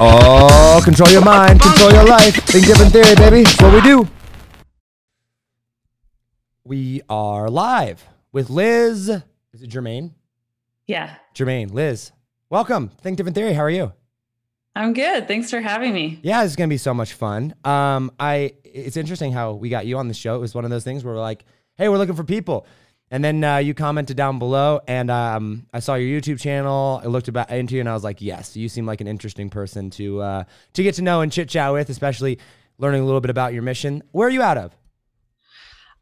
Oh, control your mind, control your life. Think different theory, baby. That's what we do. We are live with Liz. Is it Jermaine? Yeah, Jermaine, Liz. Welcome. Think different theory. How are you? I'm good. Thanks for having me. Yeah, it's gonna be so much fun. Um, I it's interesting how we got you on the show. It was one of those things where we're like, hey, we're looking for people. And then uh, you commented down below, and um, I saw your YouTube channel. I looked about into you, and I was like, "Yes, you seem like an interesting person to uh, to get to know and chit chat with, especially learning a little bit about your mission." Where are you out of?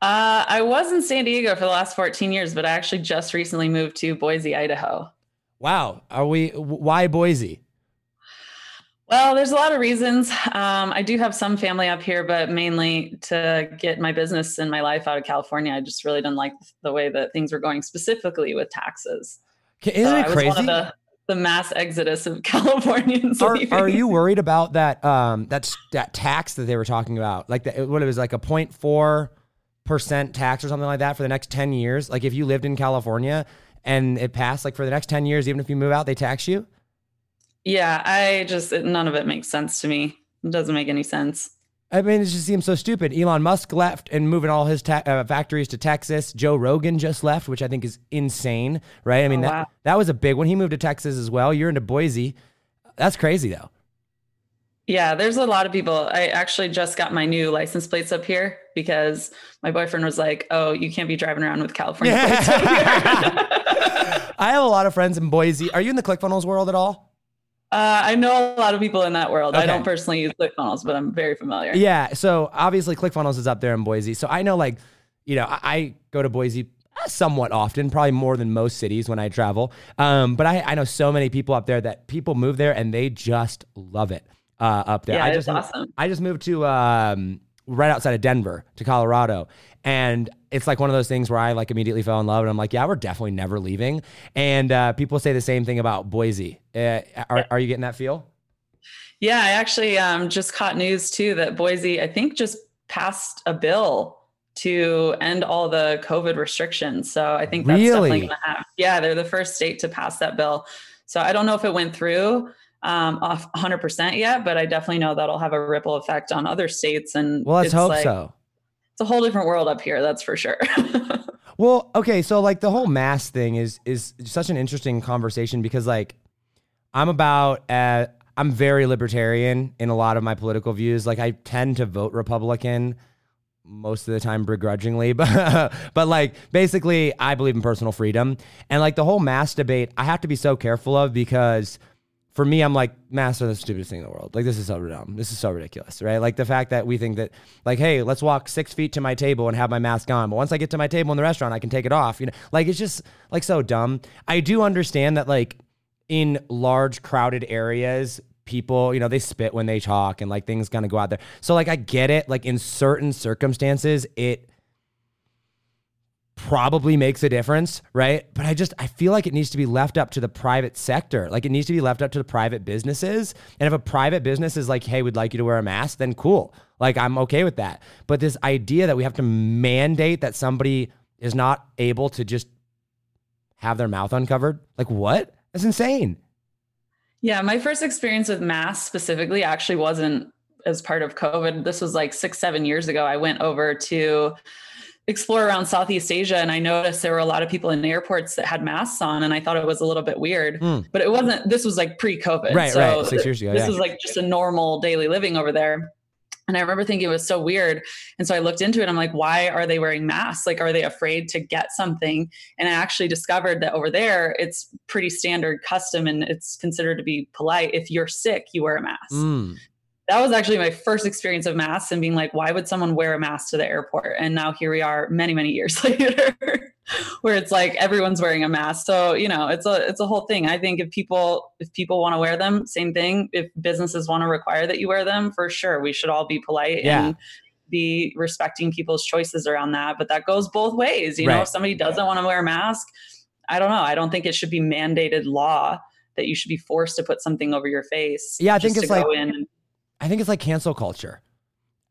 Uh, I was in San Diego for the last 14 years, but I actually just recently moved to Boise, Idaho. Wow, are we? Why Boise? Well, there's a lot of reasons. Um, I do have some family up here, but mainly to get my business and my life out of California. I just really didn't like the way that things were going, specifically with taxes. Isn't So it crazy? the, the mass exodus of Californians. are, are you worried about that um that that tax that they were talking about like what it was like a 0.4 percent tax or something like that for the next 10 years like if you lived in california and it passed like for the next 10 years even if you move out they tax you Yeah, I just it, none of it makes sense to me. It doesn't make any sense. i mean it just seems so stupid elon musk left and moving all his ta- uh, factories to texas joe rogan just left which i think is insane right i mean Oh, that, wow. that was a big one he moved to texas as well you're into boise that's crazy though Yeah, there's a lot of people. I actually just got my new license plates up here because my boyfriend was like, "Oh, you can't be driving around with California plates up here." i have a lot of friends in boise are you in the clickfunnels world at all uh, I know a lot of people in that world. Okay. I don't personally use ClickFunnels, but I'm very familiar. Yeah. So obviously, ClickFunnels is up there in Boise. So I know, like, you know, I, I go to Boise somewhat often, probably more than most cities when I travel. Um, but I, I know so many people up there that people move there and they just love it uh, up there. Yeah, I it's just awesome. I just moved to um, right outside of Denver to Colorado, and it's like one of those things where I like immediately fell in love, and I'm like, yeah, we're definitely never leaving. And uh, people say the same thing about Boise. Uh, are, are you getting that feel? Yeah, I actually um, just caught news too that Boise, I think, just passed a bill to end all the COVID restrictions. So I think that's Really? definitely going to happen. Yeah, they're the first state to pass that bill. So I don't know if it went through um, off 100% yet, but I definitely know that'll have a ripple effect on other states. And Well, let's hope like- so. It's a whole different world up here, that's for sure. Well, okay, so like the whole mass thing is is such an interesting conversation because like I'm about uh I'm very libertarian in a lot of my political views. Like I tend to vote Republican most of the time begrudgingly, but but like basically I believe in personal freedom. And like the whole mass debate, I have to be so careful of because for me, I'm like, mass are the stupidest thing in the world. Like, this is so dumb. This is so ridiculous, right? Like, the fact that we think that, like, hey, let's walk six feet to my table and have my mask on. But once I get to my table in the restaurant, I can take it off. You know, like, it's just, like, so dumb. I do understand that, like, in large, crowded areas, people, you know, they spit when they talk and, like, things kind of go out there. So, like, I get it. Like, in certain circumstances, it, probably makes a difference, right? But I just I feel like it needs to be left up to the private sector. Like it needs to be left up to the private businesses. And if a private business is like, "Hey, we'd like you to wear a mask," then cool. Like I'm okay with that. But this idea that we have to mandate that somebody is not able to just have their mouth uncovered, like what? That's insane. Yeah, my first experience with masks specifically actually wasn't as part of COVID. This was like six, seven years ago. I went over to explore around Southeast Asia and I noticed there were a lot of people in airports that had masks on and I thought it was a little bit weird. Mm. But it wasn't, this was like pre COVID. Right, so right. Six years ago. this yeah. was like just a normal daily living over there. And I remember thinking it was so weird. And so I looked into it. I'm like, why are they wearing masks? Like, are they afraid to get something? And I actually discovered that over there, it's pretty standard custom and it's considered to be polite. If you're sick, you wear a mask. Mm. That was actually my first experience of masks and being like, why would someone wear a mask to the airport? And now here we are many, many years later. where it's like everyone's wearing a mask. So, you know, it's a it's a whole thing. I think if people if people want to wear them, same thing. If businesses want to require that you wear them, for sure, we should all be polite Yeah. and be respecting people's choices around that. But that goes both ways. You know, if somebody doesn't want to wear a mask, I don't know. I don't think it should be mandated law that you should be forced to put something over your face. Yeah, I think it's like- in and I think it's like cancel culture.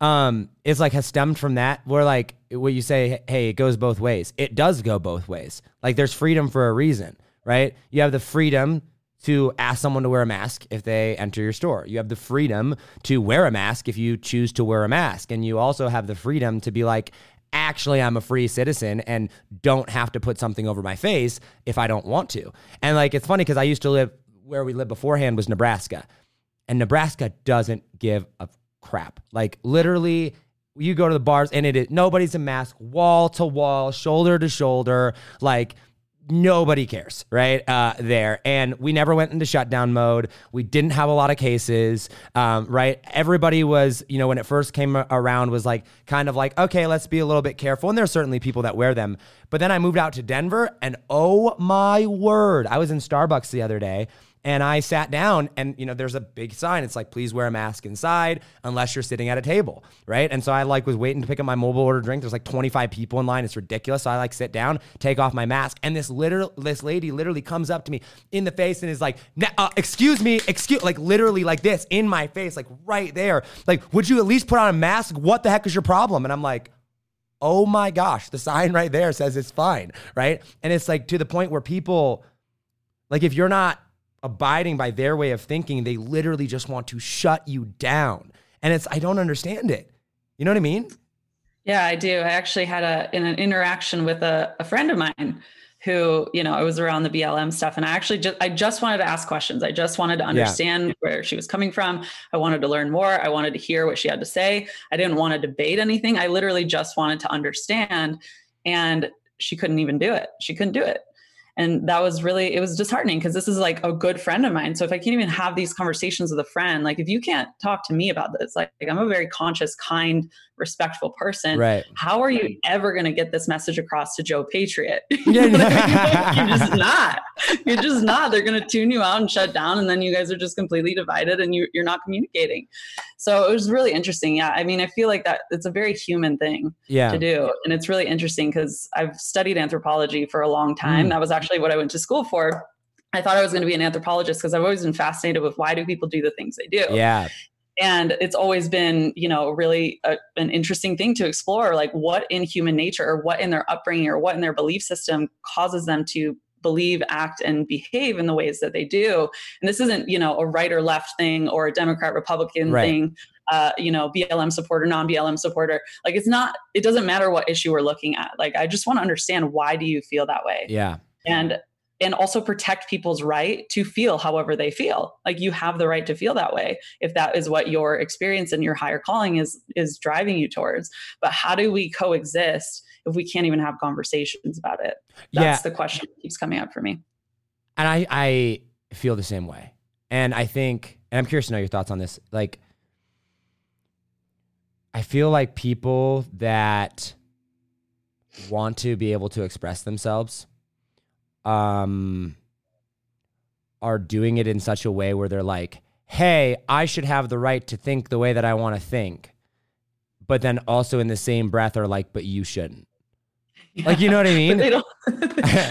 Um, it's like has stemmed from that where like what you say, hey, it goes both ways. It does go both ways. Like there's freedom for a reason, right? You have the freedom to ask someone to wear a mask if they enter your store. You have the freedom to wear a mask if you choose to wear a mask. And you also have the freedom to be like, actually, I'm a free citizen and don't have to put something over my face if I don't want to. And like, it's funny because I used to live where we lived beforehand was Nebraska. And Nebraska doesn't give a crap. Like, literally, you go to the bars and it is nobody's a mask, wall to wall, shoulder to shoulder. Like, nobody cares, right? Uh, there. And we never went into shutdown mode. We didn't have a lot of cases, um, right? Everybody was, you know, when it first came around, was like, kind of like, okay, let's be a little bit careful. And there's certainly people that wear them. But then I moved out to Denver, and oh my word, I was in Starbucks the other day and I sat down and, you know, there's a big sign. It's like, please wear a mask inside unless you're sitting at a table. Right. And so I like was waiting to pick up my mobile order drink. There's like 25 people in line. It's ridiculous. So I like sit down, take off my mask. And this literal, this lady literally comes up to me in the face and is like, uh, excuse me, excuse, like literally like this in my face, like right there. Like, would you at least put on a mask? What the heck is your problem? And I'm like, oh my gosh, the sign right there says it's fine. Right. And it's like to the point where people, like, if you're not abiding by their way of thinking. They literally just want to shut you down. And it's, I don't understand it. You know what I mean? Yeah, I do. I actually had a in an interaction with a, a friend of mine who, you know, I was around the BLM stuff and I actually just I just wanted to ask questions. I just wanted to understand yeah. where she was coming from. I wanted to learn more. I wanted to hear what she had to say. I didn't want to debate anything. I literally just wanted to understand. And she couldn't even do it. She couldn't do it and that was really it was disheartening because this is like a good friend of mine. So if i can't even have these conversations with a friend like if you can't talk to me about this like, like i'm a very conscious kind respectful person. Right. How are you ever going to get this message across to joe patriot? Yeah, you're just not. You're just not. They're going to tune you out and shut down and then you guys are just completely divided and you, you're not communicating. So it was really interesting. Yeah i mean i feel like that it's a very human thing yeah. to do and it's really interesting because i've studied anthropology for a long time. Mm. that was actually what i went to school for I thought I was going to be an anthropologist because I've always been fascinated with why do people do the things they do. Yeah. And it's always been you know really a, an interesting thing to explore like what in human nature or what in their upbringing or what in their belief system causes them to believe act and behave in the ways that they do. And this isn't you know a right or left thing or a democrat republican right. thing uh, you know blm supporter non-blm supporter. Like it's not it doesn't matter what issue we're looking at. Like i just want to understand why do you feel that way? Yeah and and also protect people's right to feel however they feel. Like you have the right to feel that way if that is what your experience and your higher calling is is driving you towards. But how do we coexist if we can't even have conversations about it? That's yeah. the question that keeps coming up for me. And i i feel the same way. And i think and i'm curious to know your thoughts on this. Like i feel like people that want to be able to express themselves um, are doing it in such a way where they're like, hey, I should have the right to think the way that I want to think. But then also in the same breath are like, but you shouldn't. Yeah, like you know what I mean? they don't,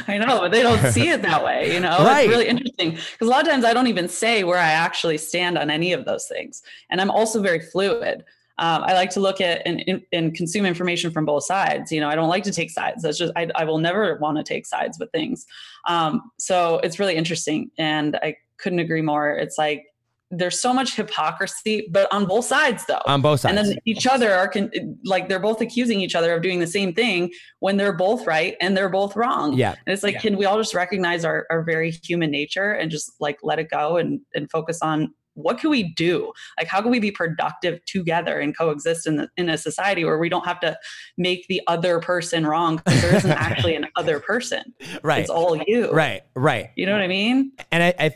I know, but they don't see it that way. You know, right. it's really interesting because a lot of times I don't even say where I actually stand on any of those things, and I'm also very fluid um, I like to look at and, and, consume information from both sides. You know, I don't like to take sides. That's just I, I will never want to take sides with things. Um, so it's really interesting, and I couldn't agree more. It's like there's so much hypocrisy, but on both sides though. On both sides. And then each other are con- like they're both accusing each other of doing the same thing when they're both right and they're both wrong. Yeah. And it's like, yeah. can we all just recognize our, our very human nature and just like let it go and, and focus on what can we do? Like, how can we be productive together and coexist in, the, in a society where we don't have to make the other person wrong because there isn't actually an other person. Right. It's all you. Right. Right. You know what I mean? And I, I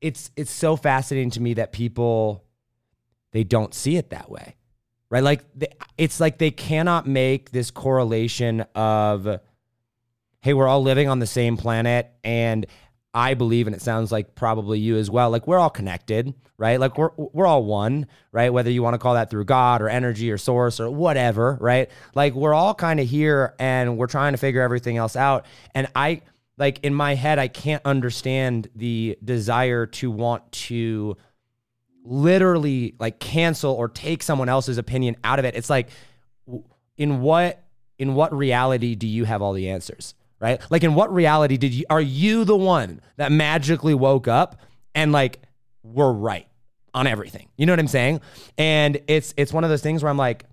it's it's so fascinating to me that people they don't see it that way. Right? Like they, it's like they cannot make this correlation of hey, we're all living on the same planet and I believe, and it sounds like probably you as well, like we're all connected, right? Like we're we're all one, right? Whether you want to call that through God or energy or source or whatever, right? Like we're all kind of here and we're trying to figure everything else out. And I like in my head, I can't understand the desire to want to literally like cancel or take someone else's opinion out of it. It's like in what in what reality do you have all the answers? Right? Like in what reality did you are you the one that magically woke up and like we're right on everything? You know what I'm saying? And it's it's one of those things where I'm like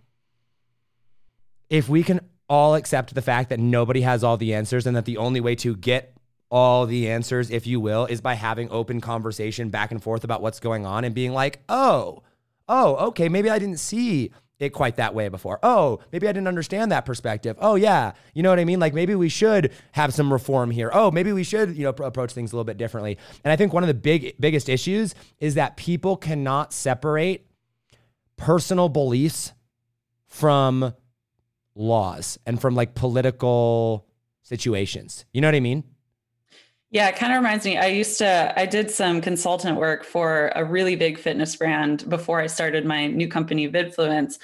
if we can all accept the fact that nobody has all the answers and that the only way to get all the answers, if you will, is by having open conversation back and forth about what's going on and being like, oh, oh, okay, maybe I didn't see it quite that way before. Oh, maybe I didn't understand that perspective. Oh, yeah. You know what I mean? Like maybe we should have some reform here. Oh, maybe we should, you know, approach things a little bit differently. And I think one of the big biggest issues is that people cannot separate personal beliefs from laws and from like political situations. You know what I mean? Yeah, it kind of reminds me. I used to, I did some consultant work for a really big fitness brand before I started my new company, Vidfluence.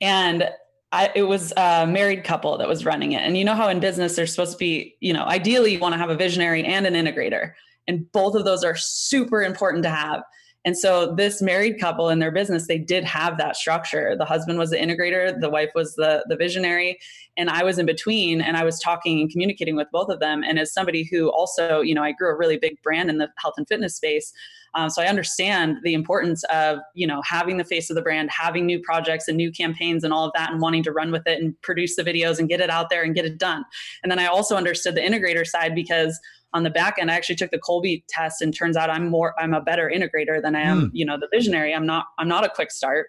And I, it was a married couple that was running it. And you know how in business, there's supposed to be, you know, ideally you want to have a visionary and an integrator. And both of those are super important to have. And so this married couple in their business, they did have that structure. The husband was the integrator, the wife was the the visionary, and I was in between and I was talking and communicating with both of them. And as somebody who also, you know, I grew a really big brand in the health and fitness space. Um, so I understand the importance of, you know, having the face of the brand, having new projects and new campaigns and all of that and wanting to run with it and produce the videos and get it out there and get it done. And then I also understood the integrator side because on the back end, I actually took the Kolbe test and turns out I'm more, I'm a better integrator than I am, mm. you know, the visionary. I'm not, I'm not a quick start.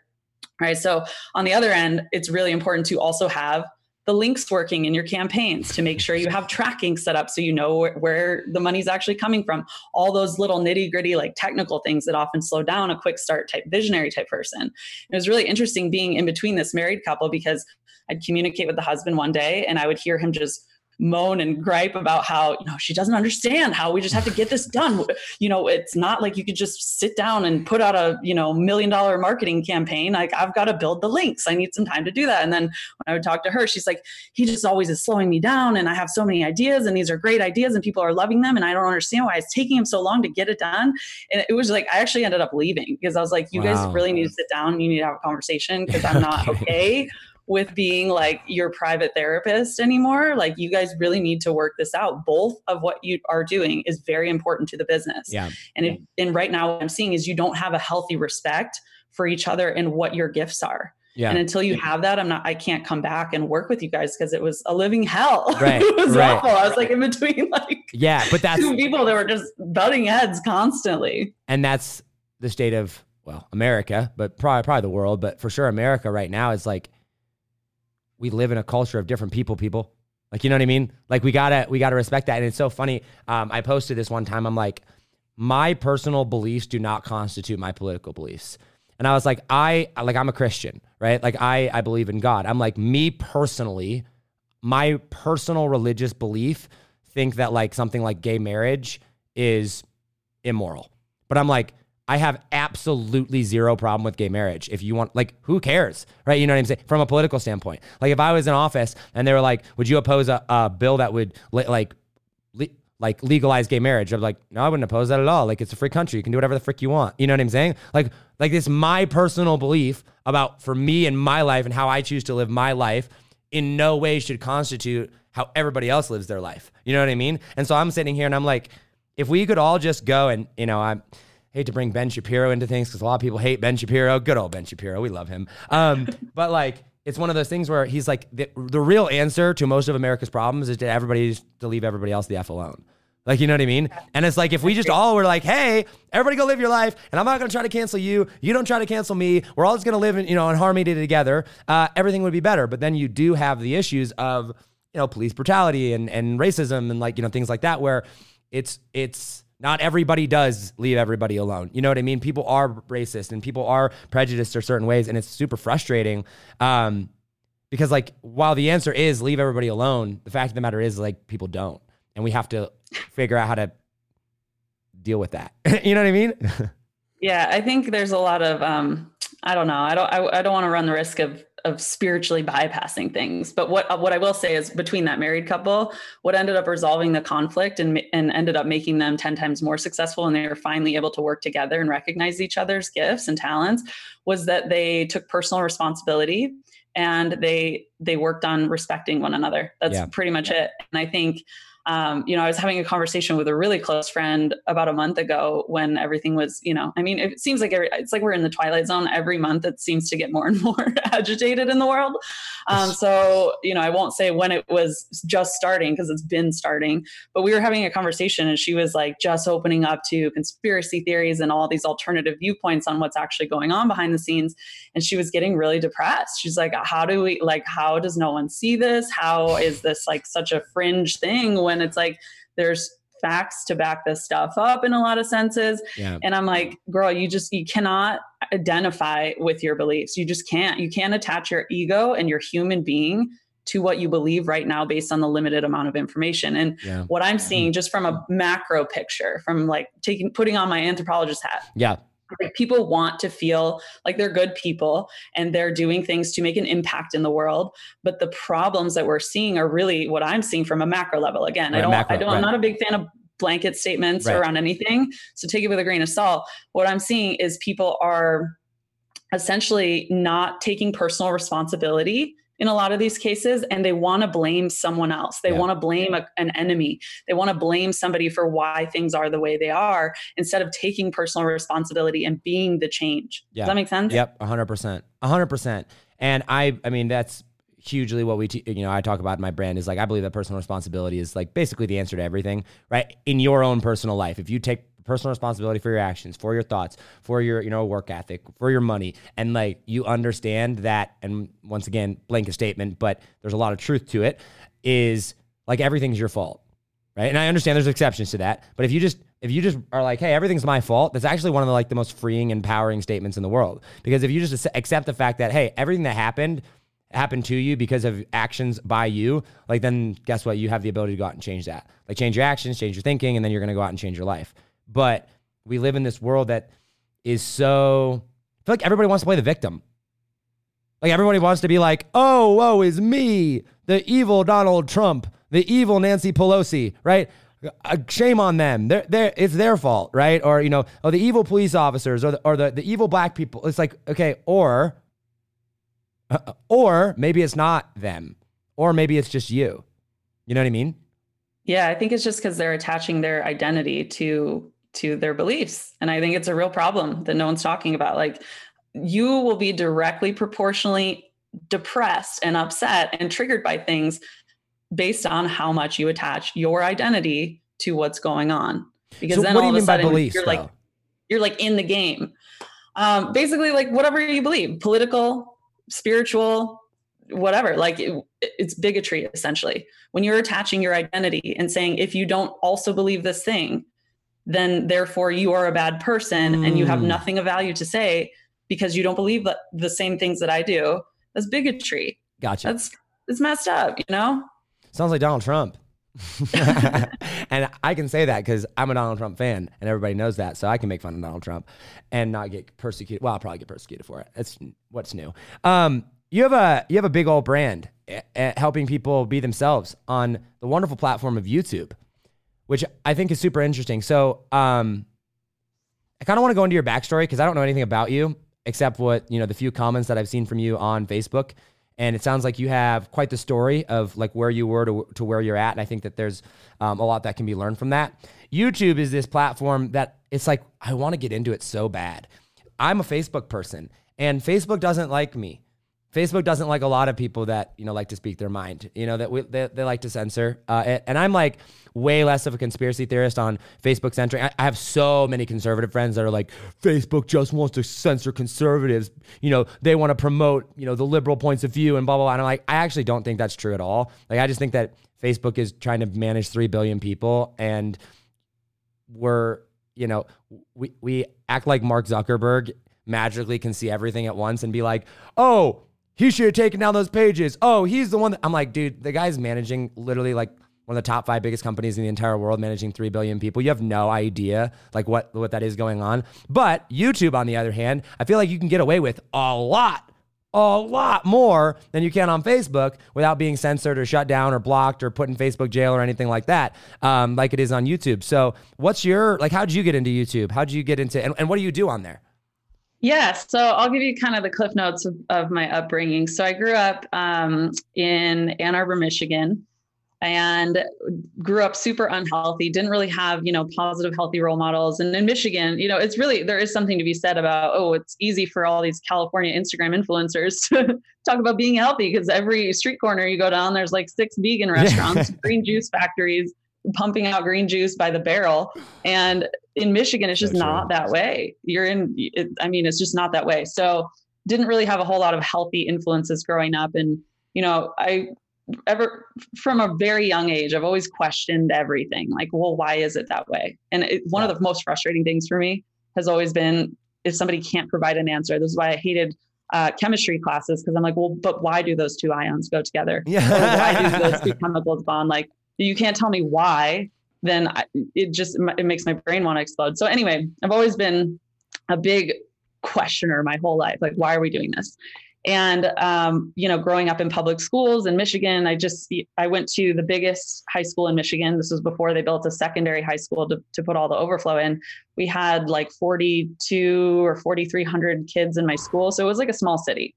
Right. So on the other end, it's really important to also have the links working in your campaigns to make sure you have tracking set up so you know where, where the money's actually coming from. All those little nitty gritty, like technical things that often slow down a quick start type visionary type person. It was really interesting being in between this married couple because I'd communicate with the husband one day and I would hear him just moan and gripe about how you know she doesn't understand how we just have to get this done. You know it's not like you could just sit down and put out a you know million dollar marketing campaign. Like i've got to build the links. I need some time to do that. And then when i would talk to her she's like he just always is slowing me down and i have so many ideas and these are great ideas and people are loving them and i don't understand why it's taking him so long to get it done. And it was like i actually ended up leaving because i was like you wow. guys really need to sit down you need to have a conversation because i'm not okay with being like your private therapist anymore. Like you guys really need to work this out. Both of what you are doing is very important to the business. Yeah. And it, and right now what I'm seeing is you don't have a healthy respect for each other and what your gifts are. Yeah. And until you have that, I'm not, I can't come back and work with you guys because it was a living hell. Right. it was right. awful. I was like in between like yeah, but that's two people that were just butting heads constantly. And that's the state of well, America, but probably probably the world, but for sure America right now is like we live in a culture of different people, people. Like, you know what I mean? Like we gotta, we gotta respect that. And it's so funny. Um, I posted this one time. I'm like, my personal beliefs do not constitute my political beliefs. And I was like, I like I'm a Christian, right? Like I I believe in God. I'm like me personally, my personal religious belief think that like something like gay marriage is immoral. But I'm like I have absolutely zero problem with gay marriage. If you want, like, who cares, right? You know what I'm saying? From a political standpoint, like, if I was in office and they were like, "Would you oppose a, a bill that would like, le- like legalize gay marriage?" I'm like, "No, I wouldn't oppose that at all. Like, it's a free country. You can do whatever the frick you want." You know what I'm saying? Like, like this my personal belief about for me and my life and how I choose to live my life in no way should constitute how everybody else lives their life. You know what I mean? And so I'm sitting here and I'm like, if we could all just go and you know, I'm hate to bring Ben Shapiro into things because a lot of people hate Ben Shapiro. Good old Ben Shapiro. We love him. Um, but like, it's one of those things where he's like, the, the real answer to most of America's problems is to everybody to leave everybody else the F alone. Like, you know what I mean? And it's like, if we just all were like, hey, everybody go live your life, and I'm not going to try to cancel you. You don't try to cancel me. We're all just going to live in, you know, in harmony together. Uh, everything would be better. But then you do have the issues of, you know, police brutality and, and racism and like, you know, things like that where it's, it's, not everybody does leave everybody alone. You know what I mean? People are racist and people are prejudiced or certain ways, and it's super frustrating. Um, because like while the answer is leave everybody alone, the fact of the matter is like people don't, and we have to figure out how to deal with that. you know what I mean? yeah, I think there's a lot of um, I don't know. I don't. I, I don't want to run the risk of of spiritually bypassing things. But what uh, what I will say is between that married couple, what ended up resolving the conflict and and ended up making them 10 times more successful and they were finally able to work together and recognize each other's gifts and talents was that they took personal responsibility and they they worked on respecting one another. That's yeah. pretty much it. And I think um, you know, I was having a conversation with a really close friend about a month ago when everything was, you know, I mean, it seems like every, it's like we're in the twilight zone. Every month, it seems to get more and more agitated in the world. Um, so, you know, I won't say when it was just starting because it's been starting, but we were having a conversation and she was like just opening up to conspiracy theories and all these alternative viewpoints on what's actually going on behind the scenes. And she was getting really depressed. She's like, how do we, like, how does no one see this? How is this like such a fringe thing when it's like there's facts to back this stuff up in a lot of senses. Yeah. And I'm like, girl, you just you cannot identify with your beliefs. You just can't. You can't attach your ego and your human being to what you believe right now based on the limited amount of information. And yeah. what I'm seeing just from a macro picture, from like taking putting on my anthropologist hat. Yeah. Like people want to feel like they're good people and they're doing things to make an impact in the world. But the problems that we're seeing are really what I'm seeing from a macro level. Again, right, I don't, macro, I don't, right. I'm not a big fan of blanket statements right. around anything. So take it with a grain of salt. What I'm seeing is people are essentially not taking personal responsibility in a lot of these cases and they want to blame someone else. They yeah. want to blame a, an enemy. They want to blame somebody for why things are the way they are instead of taking personal responsibility and being the change. Yeah. does that make sense? Yep 100% 100% and i i mean that's hugely what we te- you know I talk about in my brand is like I believe that personal responsibility is like basically the answer to everything right? In your own personal life if you take personal responsibility for your actions, for your thoughts, for your, you know, work ethic, for your money. And like you understand that, and once again, blanket statement, but there's a lot of truth to it, is like everything's your fault. Right. And I understand there's exceptions to that. But if you just if you just are like, hey, everything's my fault, that's actually one of the like the most freeing, empowering statements in the world. Because if you just accept the fact that, hey, everything that happened happened to you because of actions by you, like then guess what? You have the ability to go out and change that. Like change your actions, change your thinking, and then you're gonna go out and change your life. But we live in this world that is so, I feel like everybody wants to play the victim. Like everybody wants to be like, oh, woe is me, the evil Donald Trump, the evil Nancy Pelosi, right? Uh, shame on them. They're, they're, it's their fault, right? Or, you know, oh, the evil police officers or the, or the, the evil black people. It's like, okay, or, uh, or maybe it's not them, or maybe it's just you. You know what I mean? Yeah, I think it's just because they're attaching their identity to to their beliefs. And I think it's a real problem that no one's talking about. Like you will be directly proportionally depressed and upset and triggered by things based on how much you attach your identity to what's going on. Because so then all of a sudden beliefs, you're though? like you're like in the game. Um, basically, like whatever you believe, political, spiritual, whatever. Like it, it's bigotry essentially. When you're attaching your identity and saying, if you don't also believe this thing, then therefore you are a bad person mm. and you have hmm. nothing of value to say because you don't believe the same things that I do. That's bigotry. Gotcha. That's it's messed up, you know? Sounds like Donald Trump. and I can say that because I'm a Donald Trump fan and everybody knows that. So I can make fun of Donald Trump and not get persecuted. Well, I'll probably get persecuted for it. It's what's new. Um, you have a you have a big old brand at helping people be themselves on the wonderful platform of YouTube which I think is super interesting. So, um, I kind of want to go into your backstory because I don't know anything about you except what you know the few comments that I've seen from you on Facebook. And it sounds like you have quite the story of like where you were to, to where you're at. And I think that there's um, a lot that can be learned from that. YouTube is this platform that it's like, I want to get into it so bad. I'm a Facebook person and Facebook doesn't like me. Facebook doesn't like a lot of people that you know like to speak their mind. You know that we, they, they like to censor, uh, and I'm like way less of a conspiracy theorist on Facebook censoring. I, I, have so many conservative friends that are like Facebook just wants to censor conservatives. You know they want to promote you know the liberal points of view and blah blah blah. And I'm like I actually don't think that's true at all. Like I just think that Facebook is trying to manage three billion people, and we're you know we we act like Mark Zuckerberg magically can see everything at once and be like oh he should have taken down those pages. Oh, he's the one that I'm like, dude, the guy's managing literally like one of the top five biggest companies in the entire world, managing three billion people. You have no idea like what what that is going on. But YouTube, on the other hand, I feel like you can get away with a lot, a lot more than you can on Facebook without being censored or shut down or blocked or put in Facebook jail or anything like that, um, like it is on YouTube. So, what's your like? How did you get into YouTube? How did you get into and, and what do you do on there? Yeah, so I'll give you kind of the cliff notes of, of my upbringing. So I grew up um, in Ann Arbor, Michigan. and grew up super unhealthy didn't really have you know positive healthy role models and in michigan you know it's really there is something to be said about oh it's easy for all these california instagram influencers to talk about being healthy because every street corner you go down there's like six vegan restaurants green juice factories pumping out green juice by the barrel and in michigan it's just not that way. You're in it, i mean it's just not that way. So didn't really have a whole lot of healthy influences growing up. And you know i ever from a very young age i've always questioned everything. Like well why is it that way? And it, one yeah. of the most frustrating things for me has always been if somebody can't provide an answer. This is why i hated uh, chemistry classes because i'm like well but why do those two ions go together? Yeah. Why do those two chemicals bond? Like you can't tell me why then I, it just it makes my brain want to explode. So anyway i've always been a big questioner my whole life like why are we doing this? And um, you know growing up in public schools in michigan i just i went to the biggest high school in michigan. This was before they built a secondary high school to, to put all the overflow in. We had like 42 or 4300 kids in my school so it was like a small city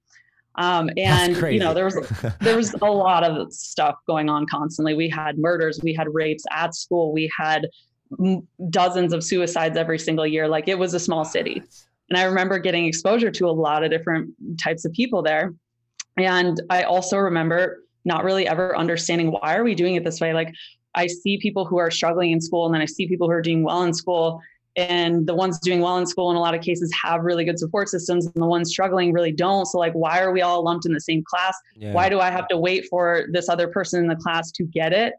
um, and you know there was there was a lot of stuff going on constantly. We had murders we had rapes at school we had dozens of suicides every single year. Like it was a small city. And I remember getting exposure to a lot of different types of people there. And I also remember not really ever understanding why are we doing it this way? Like I see people who are struggling in school and then I see people who are doing well in school and the ones doing well in school in a lot of cases have really good support systems and the ones struggling really don't so like why are we all lumped in the same class yeah. why do i have to wait for this other person in the class to get it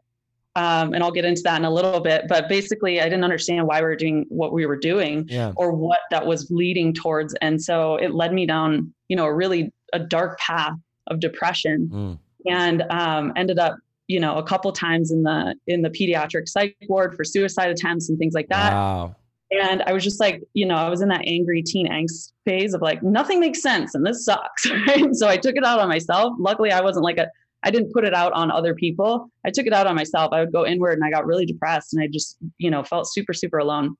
um, and I'll get into that in a little bit. But basically, I didn't understand why we were doing what we were doing yeah. or what that was leading towards, and so it led me down, you know, a really a dark path of depression, mm. and um, ended up, you know, a couple times in the in the pediatric psych ward for suicide attempts and things like that. Wow. And I was just like, you know, I was in that angry teen angst phase of like, nothing makes sense and this sucks. Right. So I took it out on myself. Luckily, I wasn't like a I didn't put it out on other people. I took it out on myself. I would go inward and I got really depressed and I just, you know, felt super, super alone.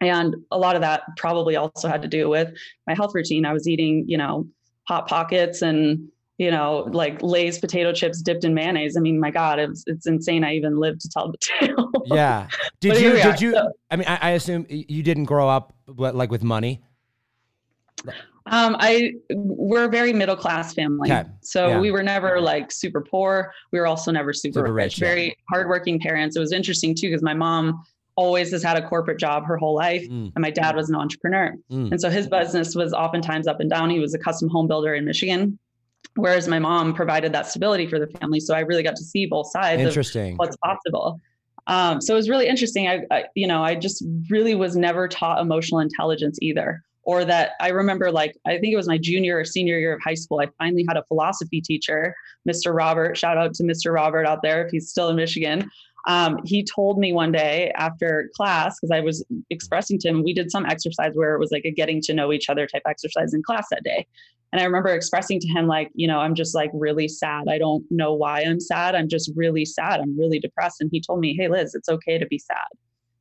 And a lot of that probably also had to do with my health routine. I was eating, you know, hot pockets and, you know, like Lay's potato chips dipped in mayonnaise. I mean, my God, it's it's insane. I even lived to tell the tale. yeah. Did you, did you, so, I mean, I, I assume you didn't grow up like with money. Um, I we're a very middle class family, okay. so yeah. we were never like super poor. We were also never super, super rich. rich. Very hardworking parents. It was interesting too because my mom always has had a corporate job her whole life, mm. and my dad was an entrepreneur, mm. and so his business was oftentimes up and down. He was a custom home builder in Michigan, whereas my mom provided that stability for the family. So I really got to see both sides. Interesting. what's possible. Um, so it was really interesting. I, I, you know, I just really was never taught emotional intelligence either or that I remember like I think it was my junior or senior year of high school. I finally had a philosophy teacher, Mr. Robert. Shout out to Mr. Robert out there if he's still in Michigan. Um, he told me one day after class because I was expressing to him, we did some exercise where it was like a getting to know each other type exercise in class that day. And I remember expressing to him, like, you know, I'm just like really sad. I don't know why I'm sad. I'm just really sad. I'm really depressed. And he told me, Hey, Liz, it's okay to be sad.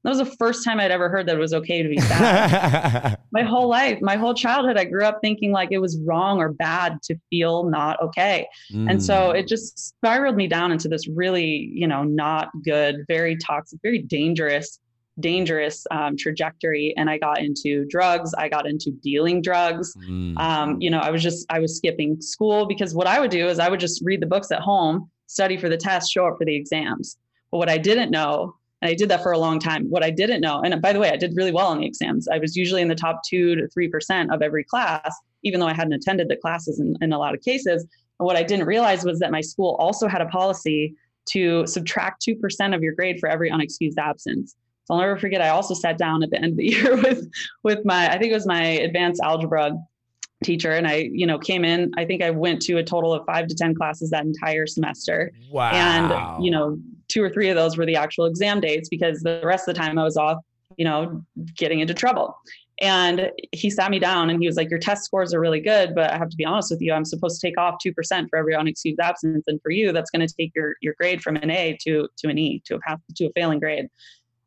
That was the first time I'd ever heard that it was okay to be sad. my whole life, my whole childhood, I grew up thinking like it was wrong or bad to feel not okay. Mm. And so mm. it just spiraled me down into this really, you know, not good, very toxic, very dangerous, dangerous um, trajectory. And I got into drugs. I got into dealing drugs. Mm. Um, you know, I was just, I was skipping school because what I would do is I would just read the books at home, study for the test, show up for the exams. But what I didn't know and I did that for a long time. What I didn't know, and by the way, I did really well on the exams. I was usually in the top two to 3% of every class, even though I hadn't attended the classes in, in a lot of cases. And what I didn't realize was that my school also had a policy to subtract 2% of your grade for every unexcused absence. So I'll never forget, I also sat down at the end of the year with, with my, I think it was my advanced algebra teacher and I, you know, came in, I think I went to a total of five to 10 classes that entire semester. Wow. And, you know, two or three of those were the actual exam dates because the rest of the time I was off, you know, getting into trouble. And he sat me down and he was like, Your test scores are really good, but I have to be honest with you, I'm supposed to take off 2% for every unexcused absence. And for you, that's going to take your, your grade from an A to, to an E, to a path to a failing grade.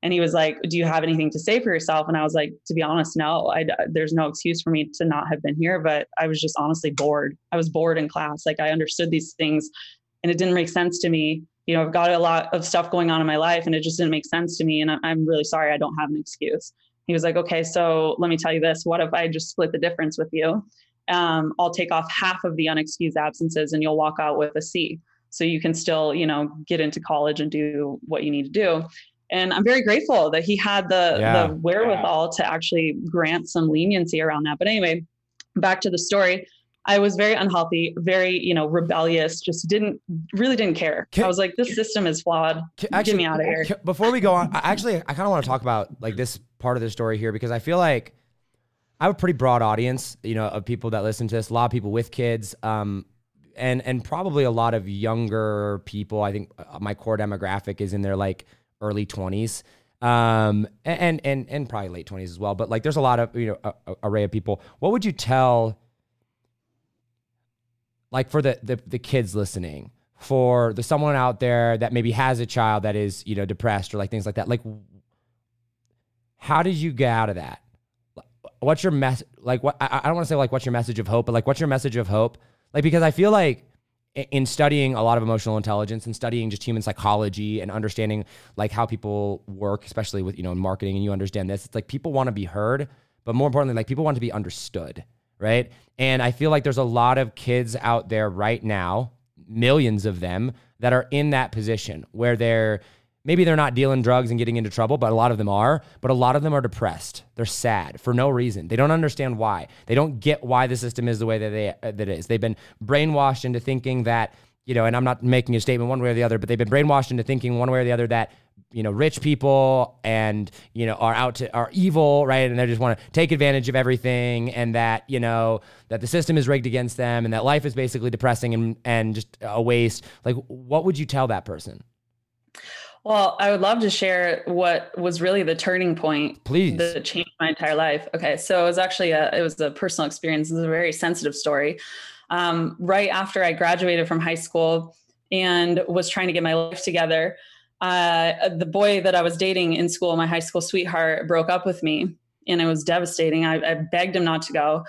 And he was like, Do you have anything to say for yourself? And I was like, To be honest, no, I, there's no excuse for me to not have been here. But I was just honestly bored. I was bored in class. Like I understood these things and it didn't make sense to me you know, I've got a lot of stuff going on in my life and it just didn't make sense to me. And I'm really sorry. I don't have an excuse. He was like, okay, so let me tell you this. What if I just split the difference with you? Um, I'll take off half of the unexcused absences and you'll walk out with a C. So you can still, you know, get into college and do what you need to do. And I'm very grateful that he had the, yeah. the wherewithal to actually grant some leniency around that. But anyway, back to the story. I was very unhealthy, very, you know, rebellious, just didn't really didn't care. Can, I was like, this system is flawed. Can, actually, Get me out of here. Before we go on, I actually, I kind of want to talk about like this part of the story here because I feel like I have a pretty broad audience, you know, of people that listen to this. A lot of people with kids, um, and and probably a lot of younger people. I think uh, my core demographic is in their like early twenties, um, and and and probably late twenties as well. But like, there's a lot of you know a, a array of people. What would you tell? Like for the, the the kids listening for the someone out there that maybe has a child that is you know depressed or like things like that like how did you get out of that? What's your mess like what i, I don't want to say like what's your message of hope but like what's your message of hope? Like because i feel like in studying a lot of emotional intelligence and studying just human psychology and understanding like how people work especially with you know in marketing and you understand this it's like people want to be heard but more importantly like people want to be understood right? And I feel like there's a lot of kids out there right now, millions of them, that are in that position where they're maybe they're not dealing drugs and getting into trouble, but a lot of them are. But a lot of them are depressed. They're sad for no reason. They don't understand why. They don't get why the system is the way that they that it is. They've been brainwashed into thinking that you know, and I'm not making a statement one way or the other, but they've been brainwashed into thinking one way or the other that you know rich people and you know are out to are evil right? And they just want to take advantage of everything and that you know that the system is rigged against them and that life is basically depressing and and just a waste. Like what would you tell that person? Well i would love to share what was really the turning point please. that changed my entire life. Okay so it was actually a it was a personal experience. It was a very sensitive story. Um, right after i graduated from high school and was trying to get my life together uh, the boy that I was dating in school, my high school sweetheart, broke up with me, and it was devastating. I, I begged him not to go,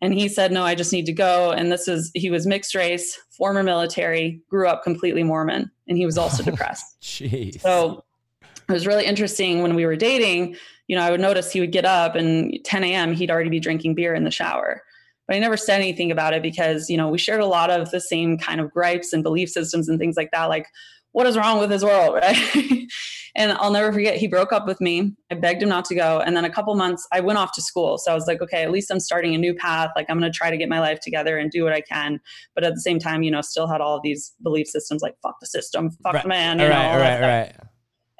and he said, "No, I just need to go." And this is he was mixed race, former military, grew up completely Mormon, and he was also depressed. Jeez. So it was really interesting when we were dating. You know, I would notice he would get up and 10 a.m. he'd already be drinking beer in the shower. But I never said anything about it because, you know, we shared a lot of the same kind of gripes and belief systems and things like that. Like, what is wrong with his world right and i'll never forget he broke up with me i begged him not to go and then a couple months i went off to school so i was like okay at least i'm starting a new path like i'm going to try to get my life together and do what i can but at the same time you know still had all of these belief systems like fuck the system fuck right. the man you right, know, right, right.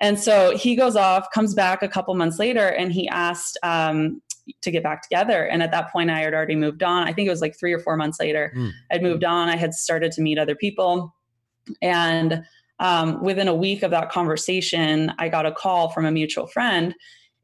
and so he goes off comes back a couple months later and he asked um, to get back together. And at that point, I had already moved on. I think it was like three or four months later. Mm. I'd moved on. I had started to meet other people. And um, within a week of that conversation, I got a call from a mutual friend.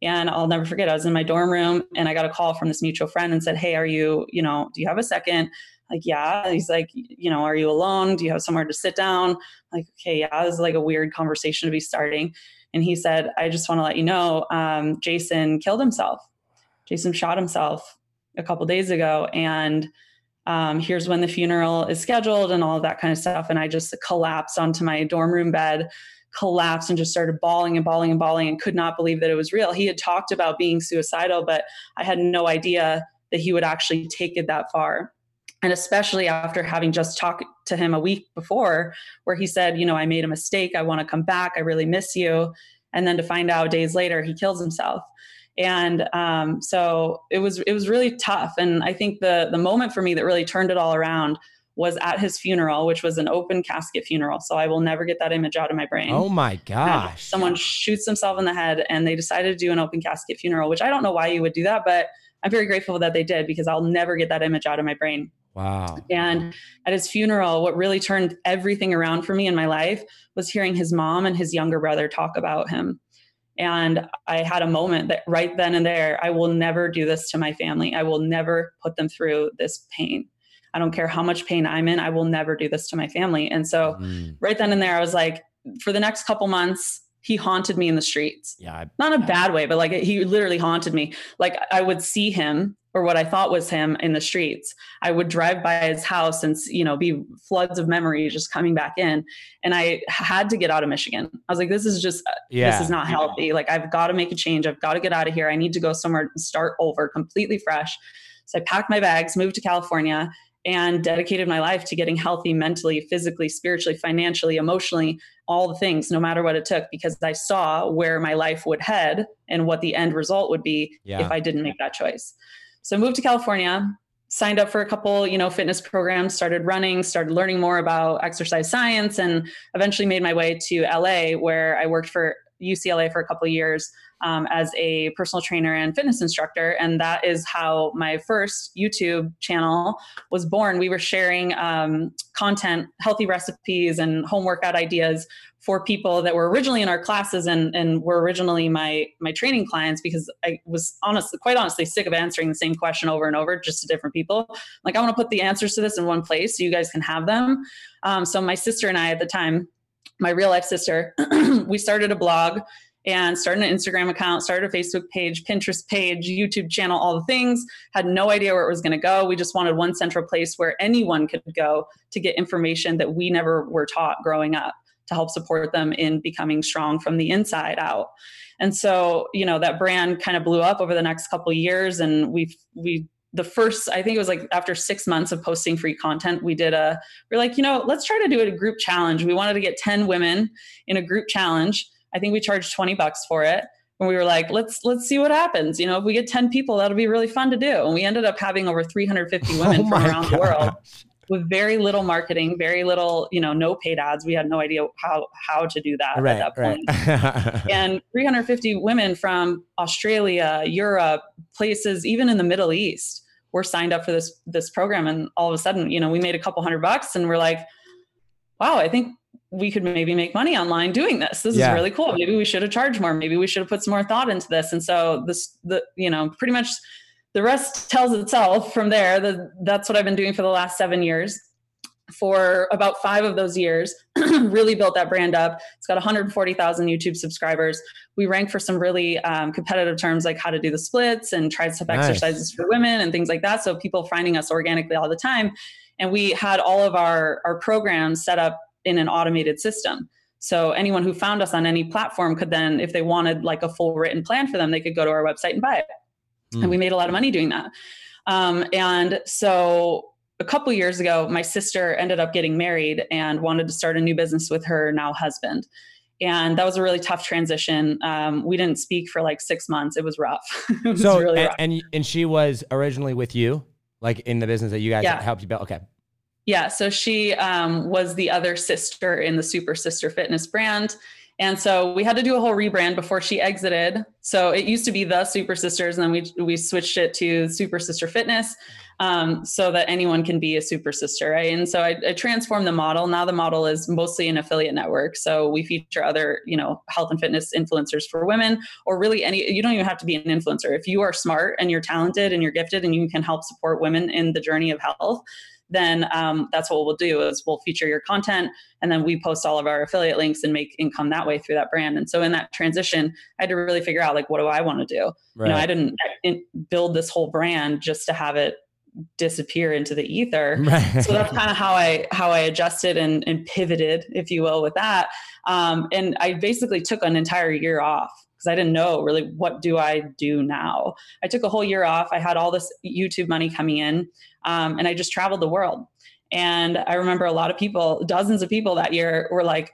And I'll never forget, I was in my dorm room and I got a call from this mutual friend and said, Hey, are you, you know, do you have a second? Like, yeah. He's like, you know, are you alone? Do you have somewhere to sit down? Like, okay, yeah, this is like a weird conversation to be starting. And he said, I just want to let you know, um, Jason killed himself. Jason shot himself a couple days ago. And um, here's when the funeral is scheduled and all of that kind of stuff. And I just collapsed onto my dorm room bed, collapsed and just started bawling and bawling and bawling and could not believe that it was real. He had talked about being suicidal, but I had no idea that he would actually take it that far. And especially after having just talked to him a week before, where he said, You know, I made a mistake. I want to come back. I really miss you. And then to find out days later, he kills himself and um, so it was it was really tough. And i think the the moment for me that really turned it all around was at his funeral which was an open casket funeral. So i will never get that image out of my brain. Oh my gosh. and someone shoots themselves in the head and they decided to do an open casket funeral which i don't know why you would do that but i'm very grateful that they did because i'll never get that image out of my brain. Wow. And at his funeral, what really turned everything around for me in my life was hearing his mom and his younger brother talk about him. And I had a moment that right then and there, I will never do this to my family. I will never put them through this pain. I don't care how much pain I'm in, I will never do this to my family. And so, mm. right then and there, I was like, for the next couple months, he haunted me in the streets. Yeah. Not in a bad way, but like he literally haunted me. Like I would see him or what I thought was him in the streets. I would drive by his house and you know be floods of memories just coming back in, and I had to get out of Michigan. I was like, this is just uh, yeah. this is not healthy. Like I've got to make a change. I've got to get out of here. I need to go somewhere and start over completely fresh. So I packed my bags, moved to California, and dedicated my life to getting healthy mentally, physically, spiritually, financially, emotionally, all the things, no matter what it took, because I saw where my life would head and what the end result would be yeah. if I didn't make that choice. So I moved to California, signed up for a couple, you know, fitness programs, started running, started learning more about exercise science, and eventually made my way to LA, where I worked for UCLA for a couple years um, as a personal trainer and fitness instructor. And that is how my first YouTube channel was born. We were sharing um, content, healthy recipes, and home workout ideas for people that were originally in our classes and, and were originally my my training clients because I was honestly quite honestly sick of answering the same question over and over just to different people. Like I want to put the answers to this in one place so you guys can have them. Um, so my sister and I at the time, my real life sister, we started a blog and started an Instagram account, started a Facebook page, Pinterest page, YouTube channel, all the things. Had no idea where it was going to go. We just wanted one central place where anyone could go to get information that we never were taught growing up to help support them in becoming strong from the inside out. And so, you know, that brand kind of blew up over the next couple years and we we the first i think it was like after six months of posting free content we did a we're like you know let's try to do a group challenge we wanted to get 10 women in a group challenge I think we charged 20 bucks for it. And we were like, let's let's see what happens. You know, if we get 10 people, that'll be really fun to do. And we ended up having over 350 women oh from around gosh. the world with very little marketing, very little, you know, no paid ads. We had no idea how how to do that right, at that point. Right. and 350 women from Australia, Europe, places even in the Middle East were signed up for this this program and all of a sudden, you know, we made a couple hundred bucks and we're like, wow, I think we could maybe make money online doing this. This yeah. is really cool. Maybe we should have charged more. Maybe we should have put some more thought into this. And so this, the, you know, pretty much the rest tells itself from there. The, that's what I've been doing for the last seven years. For about five of those years, really built that brand up. It's got 140,000 YouTube subscribers. We rank for some really um, competitive terms like how to do the splits and tricep nice. exercises for women and things like that. So people finding us organically all the time. And we had all of our, our programs set up in an automated system. So anyone who found us on any platform could then, if they wanted like a full written plan for them, they could go to our website and buy it. Mm. And we made a lot of money doing that. Um, and so a couple years ago, my sister ended up getting married and wanted to start a new business with her now husband. And that was a really tough transition. Um, we didn't speak for like six months. It was rough. it was so, really and, rough. and and she was originally with you, like in the business that you guys yeah. helped you build. Okay. Yeah, so she um, was the other sister in the Super Sister Fitness brand. And so we had to do a whole rebrand before she exited. So it used to be the Super Sisters, and then we we switched it to Super Sister Fitness, um, so that anyone can be a Super Sister, right? And so I, I, transformed the model. Now the model is mostly an affiliate network. So we feature other, you know, health and fitness influencers for women, or really any. You don't even have to be an influencer if you are smart and you're talented and you're gifted and you can help support women in the journey of health then um, that's what we'll do is we'll feature your content and then we post all of our affiliate links and make income that way through that brand and so in that transition i had to really figure out like what do i want to do right. you know i didn't build this whole brand just to have it disappear into the ether right. so that's kind of how i how i adjusted and, and pivoted if you will with that um, and i basically took an entire year off because I didn't know really what do I do now. I took a whole year off. I had all this YouTube money coming in, um, and I just traveled the world. And I remember a lot of people, dozens of people that year were like,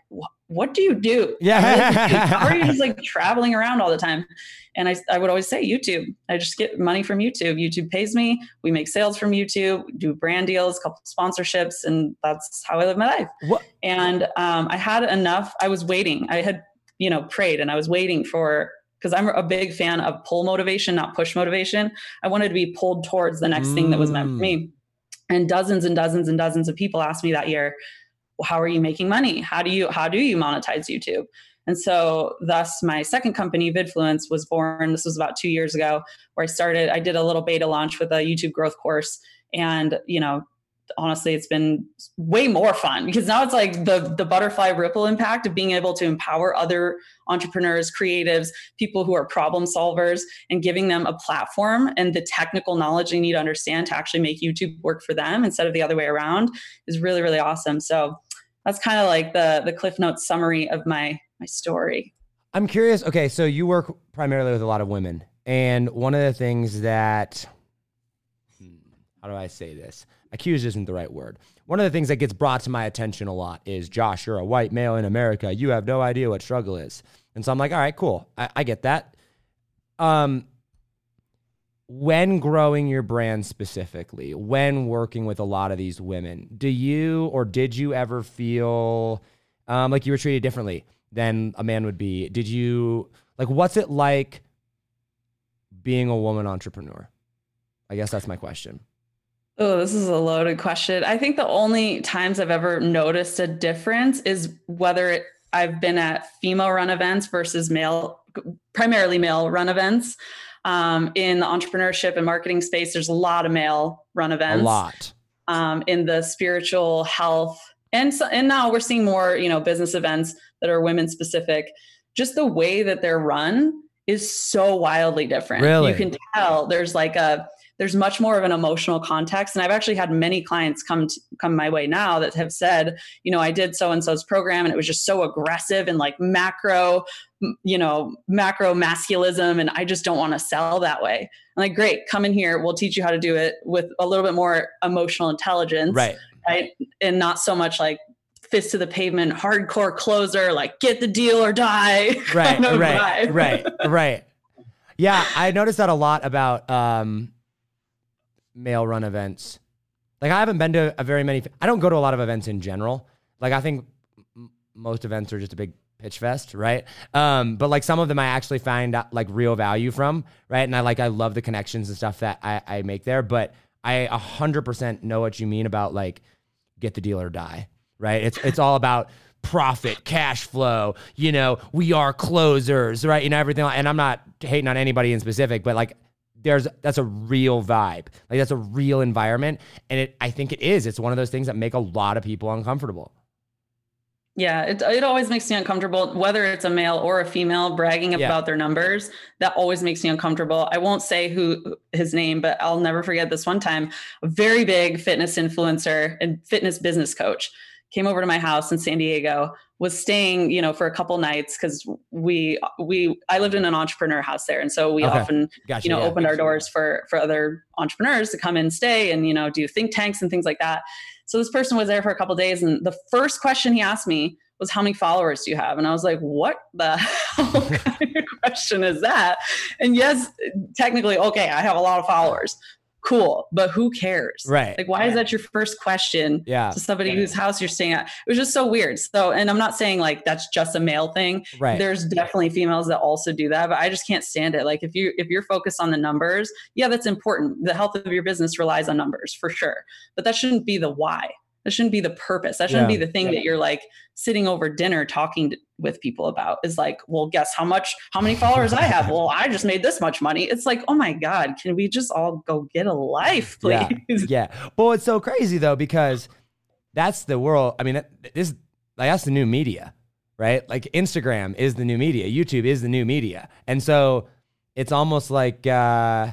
what do you do? Yeah. How are you just like traveling around all the time? And I, I would always say YouTube. I just get money from YouTube. YouTube pays me. We make sales from YouTube, do brand deals, couple sponsorships, and that's how I live my life. What? And um, I had enough. I was waiting. I had you know, prayed and I was waiting for because I'm a big fan of pull motivation, not push motivation. I wanted to be pulled towards the next mm. thing that was meant for me. Mm. And dozens and dozens and dozens of people asked me that year, well, how are you making money? How do you how do you monetize YouTube? And so thus my second company, Vidfluence, was born. This was about two years ago, where I started, I did a little beta launch with a YouTube growth course. And, you know, honestly it's been way more fun because now it's like the the butterfly ripple impact of being able to empower other entrepreneurs creatives people who are problem solvers and giving them a platform and the technical knowledge they need to understand to actually make youtube work for them instead of the other way around is really really awesome. So that's kind of like the the cliff notes summary of my my story. I'm curious okay so you work primarily with a lot of women and one of the things that hmm, how do i say this accused isn't the right word. One of the things that gets brought to my attention a lot is Josh, you're a white male in America. You have no idea what struggle is. And so I'm like, all right, cool. I, I get that. Um, when growing your brand specifically, when working with a lot of these women, do you or did you ever feel um, like you were treated differently than a man would be? Did you like what's it like being a woman entrepreneur? I guess that's my question. Oh, this is a loaded question. I think the only times I've ever noticed a difference is whether it, I've been at female run events versus male, primarily male run events. Um, in the entrepreneurship and marketing space, there's a lot of male run events. A lot. Um, in the spiritual health, and so, and now we're seeing more, you know, business events that are women specific. Just the way that they're run is so wildly different. Really? You can tell there's like a there's much more of an emotional context. And i've actually had many clients come to, come my way now that have said you know i did so and so's program and it was just so aggressive and like macro you know macro masculism and i just don't want to sell that way. I'm like great come in here. We'll teach you how to do it with a little bit more emotional intelligence. Right. Right? And not so much like fist to the pavement hardcore closer like get the deal or die. Right right right right. Yeah i noticed that a lot about um male run events. Like I haven't been to a very many. I don't go to a lot of events in general. Like I think m- most events are just a big pitch fest, right? Um, but like some of them I actually find uh, like real value from, right? And I like I love the connections and stuff that I, I make there. But I a hundred percent know what you mean about like get the deal or die, right? It's it's all about profit, cash flow. You know, we are closers, right? You know everything. And I'm not hating on anybody in specific, but like there's that's a real vibe. Like that's a real environment. And it I think it is. It's one of those things that make a lot of people uncomfortable. Yeah, it, it always makes me uncomfortable, whether it's a male or a female bragging yeah. about their numbers. That always makes me uncomfortable. I won't say who his name, but I'll never forget this one time. A very big fitness influencer and fitness business coach came over to my house in San Diego, was staying, you know, for a couple nights because we we I lived in an entrepreneur house there, and so we okay. often, gotcha, you know, yeah, opened our doors for for other entrepreneurs to come and stay and you know do think tanks and things like that. So this person was there for a couple days, and the first question he asked me was, "How many followers do you have?" And I was like, "What the hell kind of question is that?" And yes, technically, okay, I have a lot of followers, cool but who cares? Right like why yeah. is that your first question yeah. to somebody yeah. whose house you're staying at? It was just so weird. So and i'm not saying like that's just a male thing. Right. There's definitely females that also do that but i just can't stand it. Like if you if you're focused on the numbers yeah that's important. The health of your business relies on numbers for sure but that shouldn't be the why that shouldn't be the purpose. That shouldn't yeah. be the thing yeah. that you're like sitting over dinner talking to, with people about is like, well, guess how much, how many followers I have? well, I just made this much money. It's like, oh my God, can we just all go get a life, please? Yeah. yeah. Well, it's so crazy though, because that's the world. I mean, this, like, that's the new media, right? Like Instagram is the new media, YouTube is the new media. And so it's almost like, uh,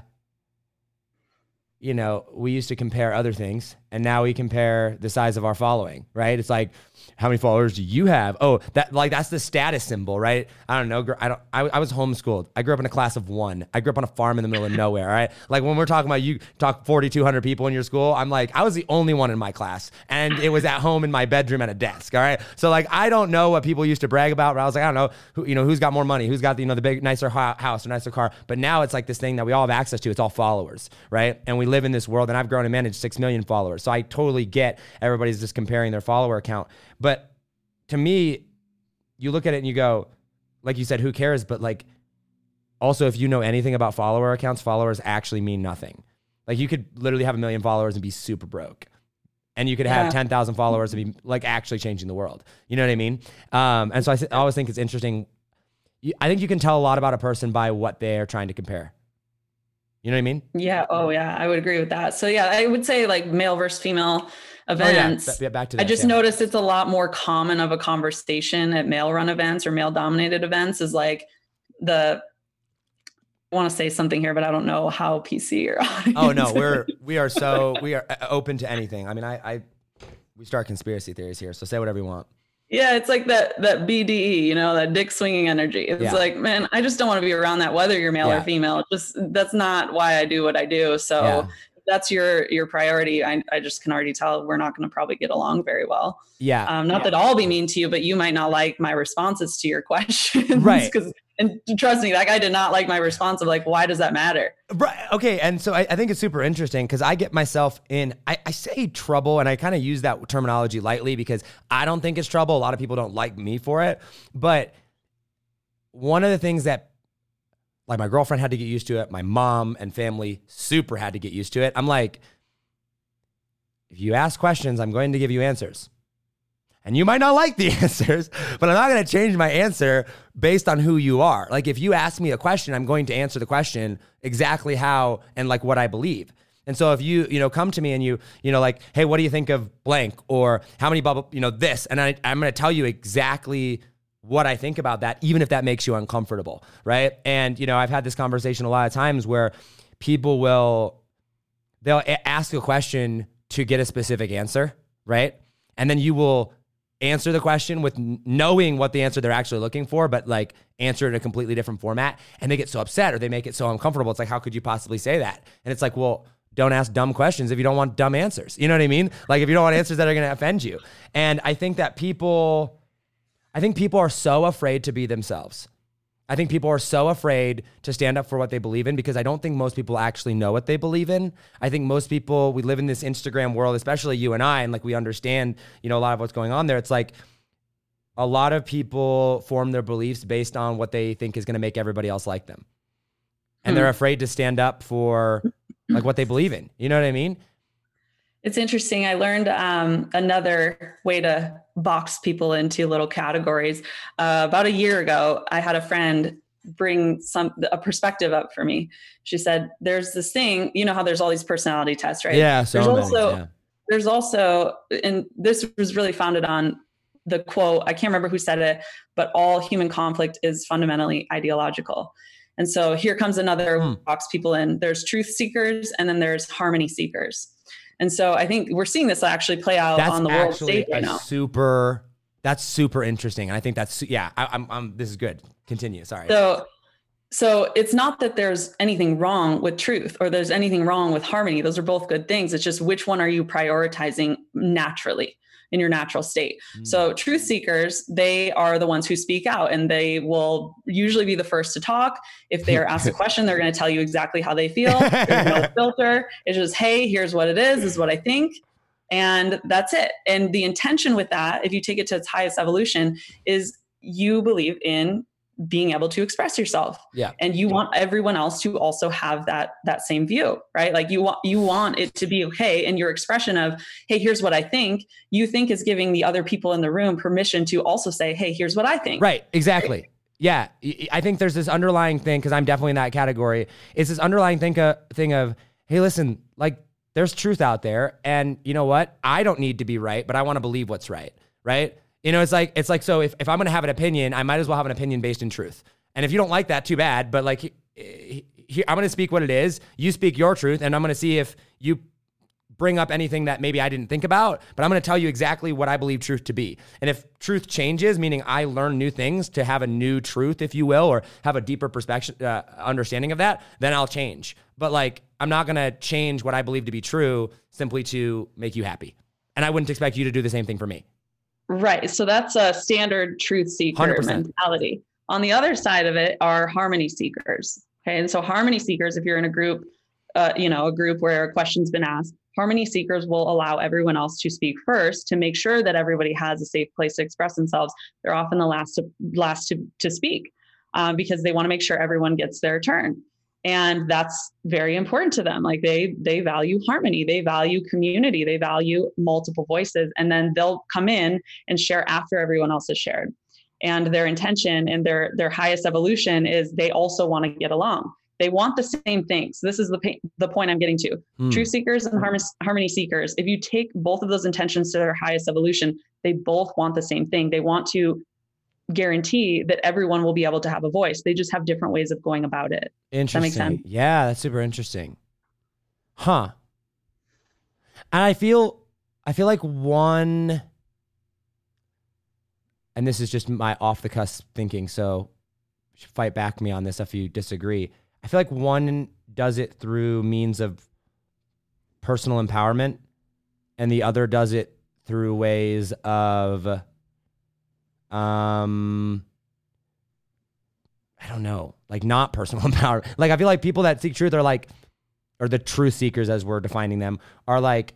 you know, we used to compare other things and now we compare the size of our following, right? It's like, how many followers do you have? Oh, that like that's the status symbol, right? I don't know. I don't. I, I was homeschooled. I grew up in a class of one. I grew up on a farm in the middle of nowhere. Right? Like when we're talking about you talk forty two hundred people in your school, I'm like I was the only one in my class, and it was at home in my bedroom at a desk. All right. So like I don't know what people used to brag about. But I was like I don't know who you know who's got more money, who's got the, you know the big nicer house or nicer car. But now it's like this thing that we all have access to. It's all followers, right? And we live in this world, and I've grown and managed six million followers. So I totally get everybody's just comparing their follower count, but to me, you look at it and you go, like you said, who cares? But like, also, if you know anything about follower accounts, followers actually mean nothing. Like, you could literally have a million followers and be super broke. And you could have yeah. 10,000 followers and be like actually changing the world. You know what I mean? Um, and so I, I always think it's interesting. I think you can tell a lot about a person by what they're trying to compare. You know what I mean? Yeah. Oh, yeah. I would agree with that. So, yeah, I would say like male versus female events. Oh, yeah. Back to that, I just yeah. noticed it's a lot more common of a conversation at male run events or male dominated events is like the I want to say something here, but I don't know how PC or Oh no, we're we are so we are uh, open to anything. I mean, I, I we start conspiracy theories here, so say whatever you want. Yeah, it's like that that BDE, you know, that dick swinging energy. It's Yeah. like, man, I just don't want to be around that, whether you're male Yeah. or female. Just that's not why I do what I do. So Yeah. If that's your your priority. I, I just can already tell we're not going to probably get along very well. Yeah, Um, not that I'll be mean to you, but you might not like my responses to your questions. Right. Because and trust me, that guy did not like my response of like, why does that matter? Right. Okay. And so I, I think it's super interesting because I get myself in, I, I say trouble and I kind of use that terminology lightly because I don't think it's trouble. A lot of people don't like me for it. But one of the things that, like, my girlfriend had to get used to it, my mom and family super had to get used to it. I'm like, if you ask questions, I'm going to give you answers. And you might not like the answers, but I'm not going to change my answer based on who you are. Like if you ask me a question, I'm going to answer the question exactly how and like what I believe. And so if you, you know, come to me and you, you know, like, hey, what do you think of blank or how many bubble, you know, this, and I, I'm going to tell you exactly what I think about that, even if that makes you uncomfortable, right? And you know, I've had this conversation a lot of times where people will, they'll ask a question to get a specific answer, right? And then you will answer the question with knowing what the answer they're actually looking for, but like answer it in a completely different format. And they get so upset or they make it so uncomfortable. It's like, how could you possibly say that? And it's like, well, don't ask dumb questions if you don't want dumb answers. You know what I mean? Like if you don't want answers that are going to offend you. And I think that people, I think people are so afraid to be themselves. I think people are so afraid to stand up for what they believe in because I don't think most people actually know what they believe in. I think most people, we live in this Instagram world, especially you and I, and like we understand, you know, a lot of what's going on there. It's like a lot of people form their beliefs based on what they think is going to make everybody else like them. And they're hmm. afraid to stand up for like what they believe in. You know what I mean? It's interesting. I learned um, another way to box people into little categories. Uh, about a year ago, I had a friend bring some a perspective up for me. She said, "There's this thing. You know how there's all these personality tests, right? Yeah. So There's many, also- yeah. There's also, and this was really founded on the quote. I can't remember who said it, but all human conflict is fundamentally ideological." And so here comes another Hmm. box people in. There's truth seekers, and then there's harmony seekers. And so I think we're seeing this actually play out that's on the world stage right now. super. That's super interesting, and I think that's yeah. I, I'm, I'm. This is good. Continue. Sorry. So so it's not that there's anything wrong with truth or there's anything wrong with harmony. Those are both good things. It's just which one are you prioritizing naturally in your natural state. Mm. So truth seekers, they are the ones who speak out and they will usually be the first to talk. If they are asked a question, they're going to tell you exactly how they feel. There's no filter. It's just, hey, here's what it is, this is what I think. And that's it. And the intention with that, if you take it to its highest evolution, is you believe in being able to express yourself Yeah. and you want everyone else to also have that that same view right like you want you want it to be okay and your expression of hey here's what i think you think is giving the other people in the room permission to also say hey here's what i think Right, exactly. Yeah, i think there's this underlying thing because I'm definitely in that category. It's this underlying thing, uh, thing of, hey, listen, like there's truth out there, and you know what? I don't need to be right, but I want to believe what's right, right? You know, it's like it's like so if, if I'm gonna have an opinion, I might as well have an opinion based in truth. And if you don't like that, too bad. But like, he- he- I'm gonna speak what it is. You speak your truth, and I'm gonna see if you bring up anything that maybe I didn't think about, but I'm to tell you exactly what I believe truth to be. And if truth changes, meaning I learn new things to have a new truth, if you will, or have a deeper perspective, uh, understanding of that, then I'll change. But like, I'm not to change what I believe to be true simply to make you happy. And I wouldn't expect you to do the same thing for me. Right so that's a standard truth seeker 100%. mentality. On the other side of it are harmony seekers okay? And so harmony seekers if you're in a group uh, you know a group where a question's been asked harmony seekers will allow everyone else to speak first to make sure that everybody has a safe place to express themselves. They're often the last to last to, to speak um, because they want to make sure everyone gets their turn and that's very important to them like they they value harmony they value community they value multiple voices and then they'll come in and share after everyone else has shared and their intention and their their highest evolution is they also want to get along they want the same things. This is the the point I'm getting to. Mm. Truth seekers and harmony seekers. If you take both of those intentions to their highest evolution, they both want the same thing. They want to guarantee that everyone will be able to have a voice. They just have different ways of going about it. Interesting. That yeah, that's super interesting. Huh. And I feel I feel like one and this is just my off the cusp thinking, so fight back me on this if you disagree. I feel like one does it through means of personal empowerment and the other does it through ways of um I don't know, like not personal empowerment. Like I feel like people that seek truth are like or the truth seekers as we're defining them are like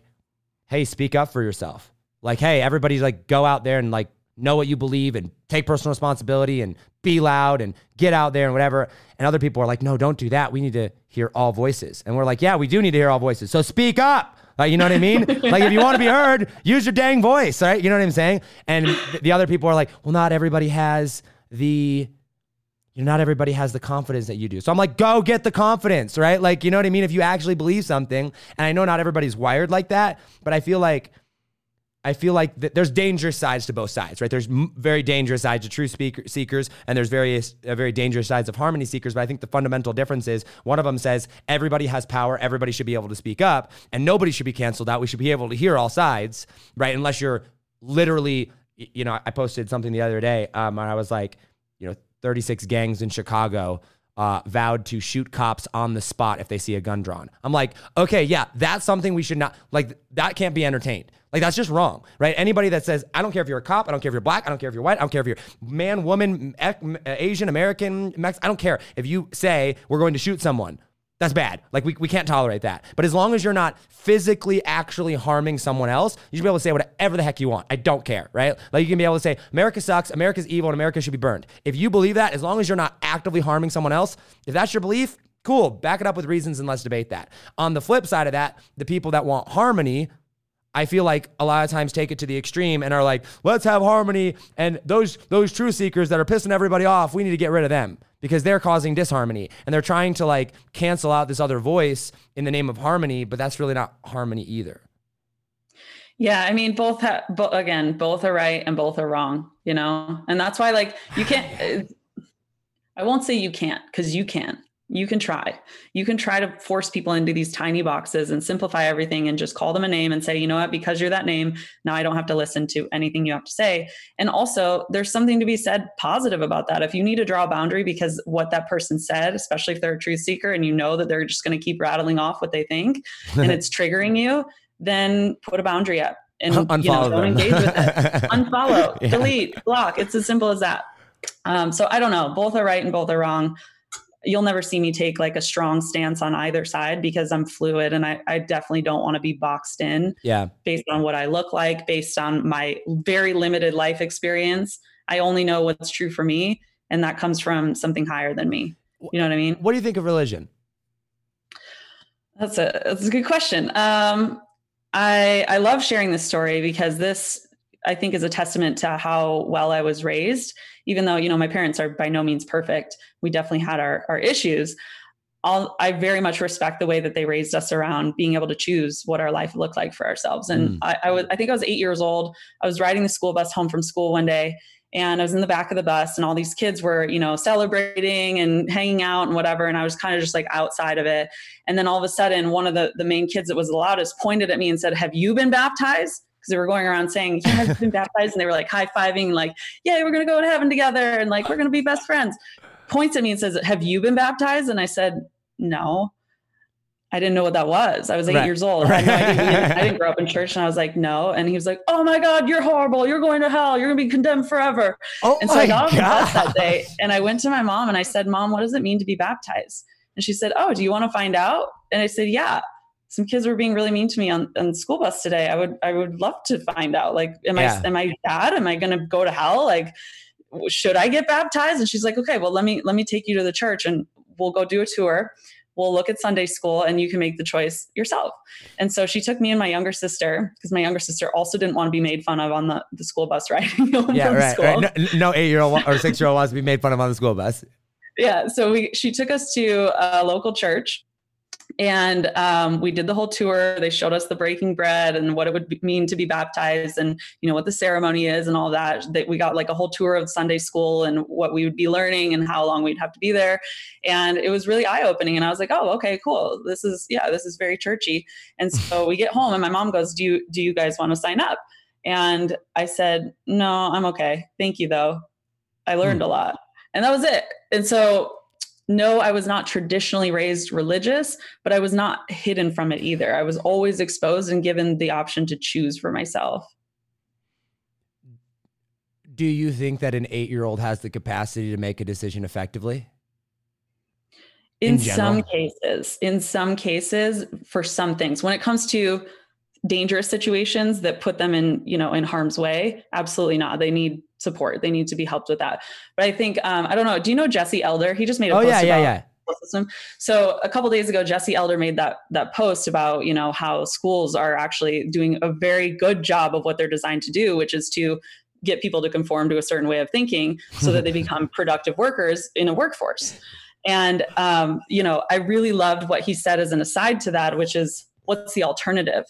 hey, speak up for yourself. Like hey, everybody's like go out there and like know what you believe and take personal responsibility and be loud and get out there and whatever. And other people are like, no, don't do that. We need to hear all voices. And we're like, yeah, we do need to hear all voices. So speak up. Like, you know what I mean? like, if you want to be heard, use your dang voice, right? You know what I'm saying? And the other people are like, well, not everybody has the, you know, not everybody has the confidence that you do. So I'm like, go get the confidence, right? Like, you know what I mean? If you actually believe something, and I know not everybody's wired like that, but I feel like I feel like th- there's dangerous sides to both sides, right? There's m- very dangerous sides to true speaker- seekers, and there's various uh, very dangerous sides of harmony seekers. But I think the fundamental difference is one of them says everybody has power, everybody should be able to speak up, and nobody should be canceled out. We should be able to hear all sides, right? Unless you're literally, you know, I posted something the other day, um, and I was like, you know, 36 gangs in Chicago uh, vowed to shoot cops on the spot if they see a gun drawn. I'm like, okay, yeah, that's something we should not like. That can't be entertained. Like that's just wrong, right? Anybody that says, I don't care if you're a cop, I don't care if you're black, I don't care if you're white, I don't care if you're man, woman, Asian, American, Mex, I don't care. If you say we're going to shoot someone, that's bad. Like we, we can't tolerate that. But as long as you're not physically actually harming someone else, you should be able to say whatever the heck you want. I don't care, right? Like you can be able to say, America sucks, America's evil, and America should be burned. If you believe that, as long as you're not actively harming someone else, if that's your belief, cool. Back it up with reasons and let's debate that. On the flip side of that, the people that want harmony I feel like a lot of times take it to the extreme and are like, let's have harmony. And those those truth seekers that are pissing everybody off, we need to get rid of them because they're causing disharmony and they're trying to like cancel out this other voice in the name of harmony, but that's really not harmony either. Yeah, I mean, both have, bo- again, both are right and both are wrong, you know, and that's why like you can't. I won't say you can't because you can you can try. You can try to force people into these tiny boxes and simplify everything and just call them a name and say, you know what, because you're that name, now I don't have to listen to anything you have to say. And also, there's something to be said positive about that. If you need to draw a boundary because what that person said, especially if they're a truth seeker and you know that they're just going to keep rattling off what they think and it's triggering you, then put a boundary up and Unfollow you know, don't engage with it. Unfollow, yeah. delete, block. It's as simple as that. Um, so I don't know. Both are right and both are wrong you'll never see me take like a strong stance on either side because I'm fluid and I, I definitely don't want to be boxed in. Yeah. Based on what I look like, based on my very limited life experience. I only know what's true for me. And that comes from something higher than me. You know what I mean? What do you think of religion? That's a that's a good question. Um, I I love sharing this story because this I think is a testament to how well I was raised. Even though you know my parents are by no means perfect, we definitely had our our issues. I'll, I very much respect the way that they raised us around being able to choose what our life looked like for ourselves. And mm. I, I was, I think I was eight years old. I was riding the school bus home from school one day, and I was in the back of the bus, and all these kids were, you know, celebrating and hanging out and whatever. And I was kind of just like outside of it. And then all of a sudden, one of the the main kids that was the loudest pointed at me and said, "Have you been baptized?" Because they were going around saying he has been baptized and they were like high fiving like yeah we're gonna go to heaven together and like we're gonna be best friends points at me and says have you been baptized and i said no I didn't know what that was. I was eight right. years old. Right. I, didn't, I, didn't, grow up in church, and I was like, "No." And he was like, "Oh my God, you're horrible. You're going to hell. You're going to be condemned forever." Oh and so I got bus that day, and I went to my mom and I said, "Mom, what does it mean to be baptized?" And she said, "Oh, do you want to find out?" And I said, "Yeah." Some kids were being really mean to me on, on the school bus today. I would I would love to find out. Like, am yeah. I am I bad? Am I gonna go to hell? Like, should I get baptized? And she's like, okay, well let me let me take you to the church and we'll go do a tour. We'll look at Sunday school and you can make the choice yourself. And so she took me and my younger sister, because my younger sister also didn't want to be made fun of on the, the school bus riding home yeah, from right, school. Right. No, no eight year old or six year old wants to be made fun of on the school bus. yeah. So we she took us to a local church and um, we did the whole tour. They showed us the breaking bread and what it would mean to be baptized and you know what the ceremony is and all that. That we got like a whole tour of sunday school and what we would be learning and how long we'd have to be there. And it was really eye-opening. And i was like oh okay cool. This is yeah this is very churchy. And so we get home and my mom goes do you do you guys want to sign up? And i said no i'm okay. Thank you though. I learned mm. a lot. And that was it. And so no, I was not traditionally raised religious, but I was not hidden from it either. I was always exposed and given the option to choose for myself. Do you think that an eight year old has the capacity to make a decision effectively? In, in some cases, in some cases, for some things, when it comes to dangerous situations that put them in, you know, in harm's way, absolutely not. They need support. They need to be helped with that. But I think um, I don't know. Do you know Jesse Elder? He just made a oh yeah yeah yeah. System. So a couple days ago, Jesse Elder made that that post about you know how schools are actually doing a very good job of what they're designed to do, which is to get people to conform to a certain way of thinking so that they become productive workers in a workforce. And um, you know, I really loved what he said as an aside to that, which is what's the alternative?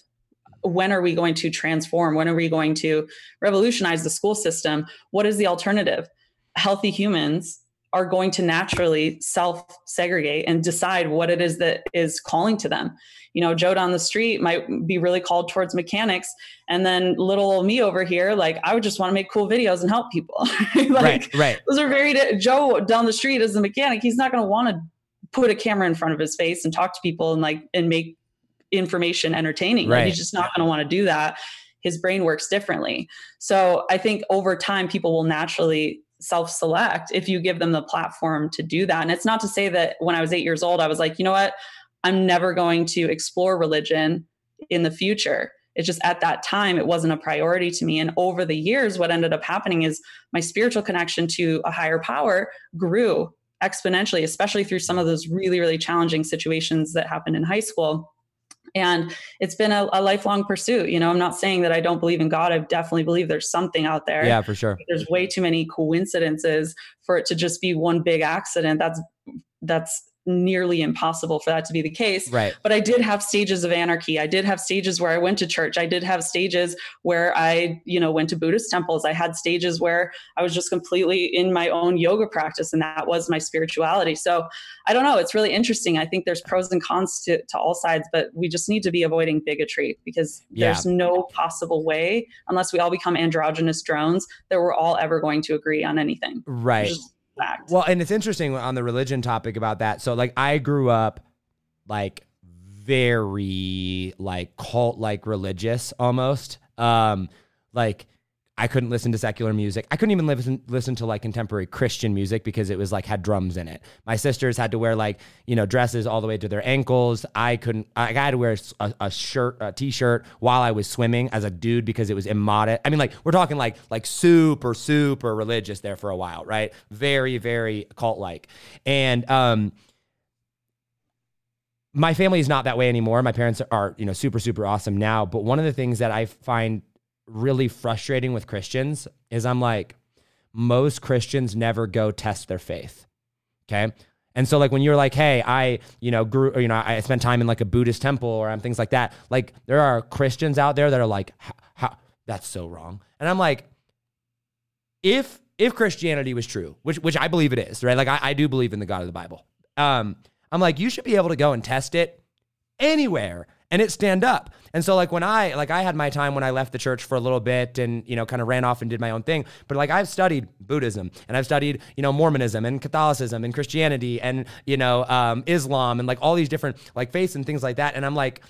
When are we going to transform? When are we going to revolutionize the school system? What is the alternative? Healthy humans are going to naturally self segregate and decide what it is that is calling to them. You know, Joe down the street might be really called towards mechanics. And then little old me over here, like, I would just want to make cool videos and help people. like, right, right. Those are very, Joe down the street is a mechanic, he's not going to want to put a camera in front of his face and talk to people and like, and make information entertaining. Right. Like he's just not going to want to do that. His brain works differently. So I think over time, people will naturally self select if you give them the platform to do that. And it's not to say that when I was eight years old, I was like, you know what? I'm never going to explore religion in the future. It's just at that time, it wasn't a priority to me. And over the years, what ended up happening is my spiritual connection to a higher power grew exponentially, especially through some of those really, really challenging situations that happened in high school and it's been a, a, lifelong pursuit you know i'm not saying that i don't believe in god i definitely believe there's something out there. Yeah for sure. There's way too many coincidences for it to just be one big accident. That's that's nearly impossible for that to be the case. Right. But I did have stages of anarchy. I did have stages where I went to church. I did have stages where I, you know, went to Buddhist temples. I had stages where I was just completely in my own yoga practice and that was my spirituality. So I don't know. It's really interesting. I think there's pros and cons to, to all sides, but we just need to be avoiding bigotry because yeah. there's no possible way, unless we all become androgynous drones, that we're all ever going to agree on anything. Right fact. Well, and it's interesting on the religion topic about that. So like I grew up like very like cult like religious almost. Um like I couldn't listen to secular music. I couldn't even listen listen to like contemporary Christian music because it was like had drums in it. My sisters had to wear like you know dresses all the way to their ankles. I couldn't. I had to wear a, a shirt, a t-shirt while I was swimming as a dude because it was immodest. I mean, like we're talking like like super super religious there for a while, right? Very very cult like, and um my family is not that way anymore. My parents are, you know, super, super awesome now. But one of the things that I find really frustrating with Christians is I'm like, most Christians never go test their faith. Okay. And so like when you're like, hey, I, you know, grew, or, you know, I spent time in like a Buddhist temple or I'm things like that. Like there are Christians out there that are like, how, that's so wrong. And I'm like, if if Christianity was true, which which I believe it is, right? Like I, I do believe in the God of the Bible. Um, I'm like, you should be able to go and test it anywhere and it stand up. And so like when I like I had my time when I left the church for a little bit and you know kind of ran off and did my own thing. But like I've studied Buddhism and I've studied you know Mormonism and Catholicism and Christianity and you know um, Islam and like all these different like faiths and things like that. And I'm like.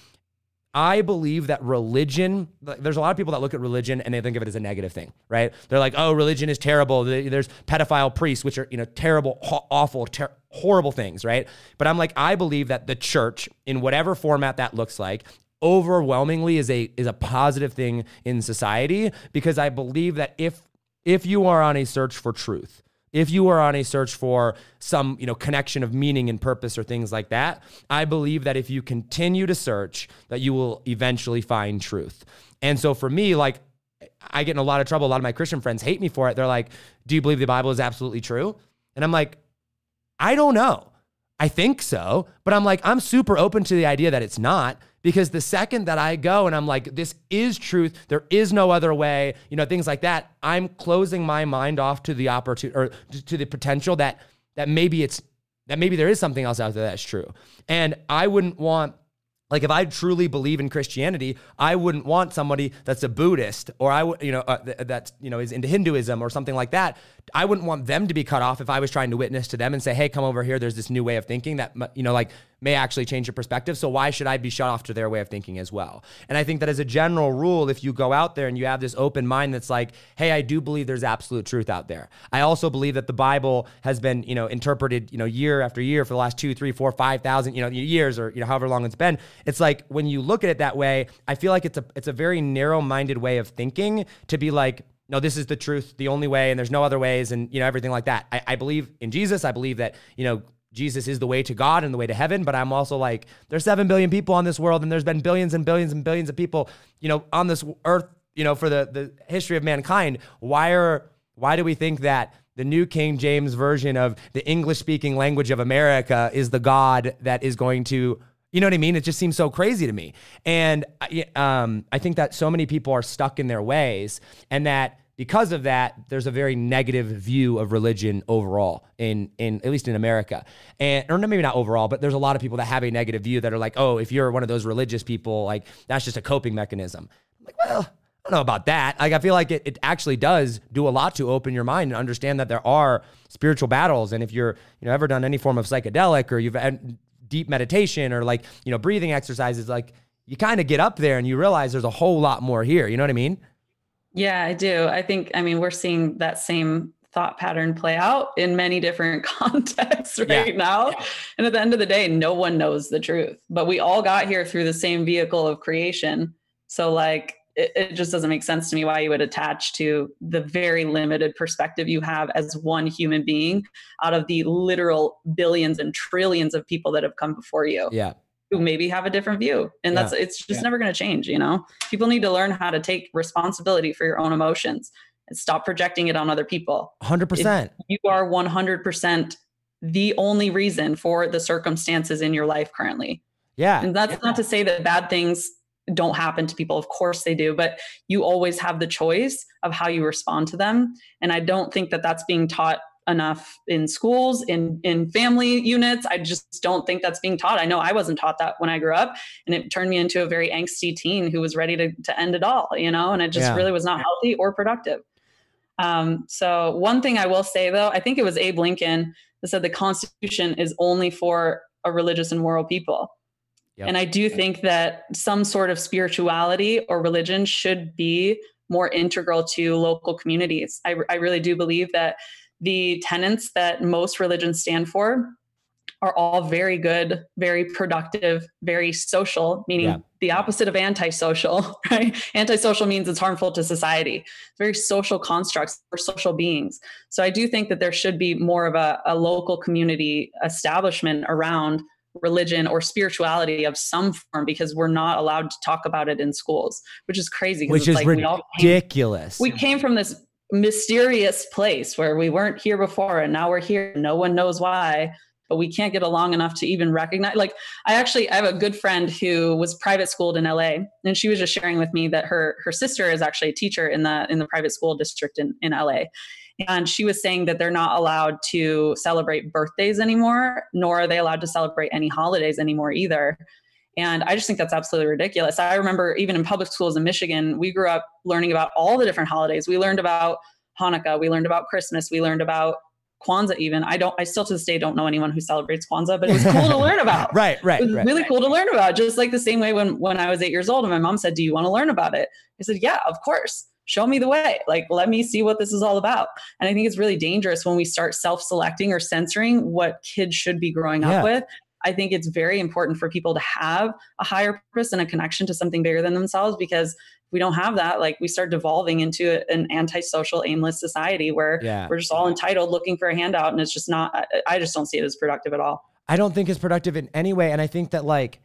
I believe that religion, there's a lot of people that look at religion and they think of it as a negative thing, right? They're like, oh, religion is terrible. There's pedophile priests, which are, you know, terrible, awful, ter- horrible things, right? But I'm like, I believe that the church, in whatever format that looks like, overwhelmingly is a is a positive thing in society because I believe that if if you are on a search for truth, if you are on a search for some, you know, connection of meaning and purpose or things like that, I believe that if you continue to search, that you will eventually find truth. And so for me, like I get in a lot of trouble. A lot of my Christian friends hate me for it. They're like, "Do you believe the Bible is absolutely true?" And I'm like, I don't know. I think so, but I'm like, I'm super open to the idea that it's not because the second that I go and I'm like, this is truth, there is no other way, you know, things like that, I'm closing my mind off to the opportunity or to the potential that that maybe it's that maybe there is something else out there that's true. And I wouldn't want like if I truly believe in Christianity, I wouldn't want somebody that's a Buddhist or I would, you know, uh, th- that you know is into Hinduism or something like that. I wouldn't want them to be cut off if I was trying to witness to them and say, "Hey, come over here. There's this new way of thinking that you know, like may actually change your perspective. So why should I be shut off to their way of thinking as well?" And I think that as a general rule, if you go out there and you have this open mind that's like, "Hey, I do believe there's absolute truth out there." I also believe that the Bible has been, you know, interpreted, you know, year after year for the last two, three, four, five thousand, you know, years or you know, however long it's been. It's like when you look at it that way, I feel like it's a it's a very narrow-minded way of thinking to be like no, this is the truth, the only way, and there's no other ways, and you know everything like that. I, I believe in Jesus. I believe that you know Jesus is the way to God and the way to heaven. But I'm also like, there's seven billion people on this world, and there's been billions and billions and billions of people, you know, on this earth, you know, for the the history of mankind. Why are why do we think that the New King James version of the English speaking language of America is the God that is going to you know what I mean? It just seems so crazy to me. And um, I think that so many people are stuck in their ways, and that because of that, there's a very negative view of religion overall in in at least in America, and or maybe not overall, but there's a lot of people that have a negative view that are like, oh, if you're one of those religious people, like that's just a coping mechanism. I'm like, well. I don't know about that. Like, I feel like it, it actually does do a lot to open your mind and understand that there are spiritual battles. And if you're, you know, ever done any form of psychedelic or you've had deep meditation or like, you know, breathing exercises, like you kind of get up there and you realize there's a whole lot more here. You know what I mean? Yeah, I do. I think, I mean, we're seeing that same thought pattern play out in many different contexts right yeah. now. Yeah. And at the end of the day, no one knows the truth, but we all got here through the same vehicle of creation. So, like, it, it, just doesn't make sense to me why you would attach to the very limited perspective you have as one human being out of the literal billions and trillions of people that have come before you. Yeah. Who maybe have a different view. And that's it's just yeah. never going to change, you know? People need to learn how to take responsibility for your own emotions and stop projecting it on other people. 100%. If you are 100% the only reason for the circumstances in your life currently. Yeah. And that's yeah. not to say that bad things don't happen to people. Of course they do, but you always have the choice of how you respond to them. And I don't think that that's being taught enough in schools in in family units i just don't think that's being taught i know i wasn't taught that when i grew up and it turned me into a very angsty teen who was ready to, to end it all you know and it just yeah. really was not healthy or productive um, so one thing i will say though i think it was abe lincoln that said the constitution is only for a religious and moral people Yep. And I do think that some sort of spirituality or religion should be more integral to local communities. I, I really do believe that the tenets that most religions stand for are all very good, very productive, very social, meaning yeah. the opposite of antisocial, right? Antisocial means it's harmful to society. Very social constructs for social beings. So I do think that there should be more of a, a local community establishment around religion or spirituality of some form because we're not allowed to talk about it in schools, which is crazy. Which is like ridiculous. We, came, we came from this mysterious place where we weren't here before and now we're here. No one knows why, but we can't get along enough to even recognize. Like, I actually I have a good friend who was private schooled in LA, and she was just sharing with me that her her sister is actually a teacher in the in the private school district in in LA and she was saying that they're not allowed to celebrate birthdays anymore, nor are they allowed to celebrate any holidays anymore either. And I just think that's absolutely ridiculous. I remember even in public schools in Michigan, we grew up learning about all the different holidays. We learned about Hanukkah, we learned about Christmas, we learned about Kwanzaa even. I don't I still to this day don't know anyone who celebrates Kwanzaa, but it was cool to learn about. right, right. It was right, really right. cool to learn about. Just like the same way when when I was eight years old and my mom said, Do you want to learn about it? I said, Yeah, of course show me the way like let me see what this is all about and i think it's really dangerous when we start self-selecting or censoring what kids should be growing yeah. up with i think it's very important for people to have a higher purpose and a connection to something bigger than themselves because we don't have that like we start devolving into an antisocial aimless society where yeah. we're just all entitled looking for a handout and it's just not i just don't see it as productive at all i don't think it's productive in any way and i think that like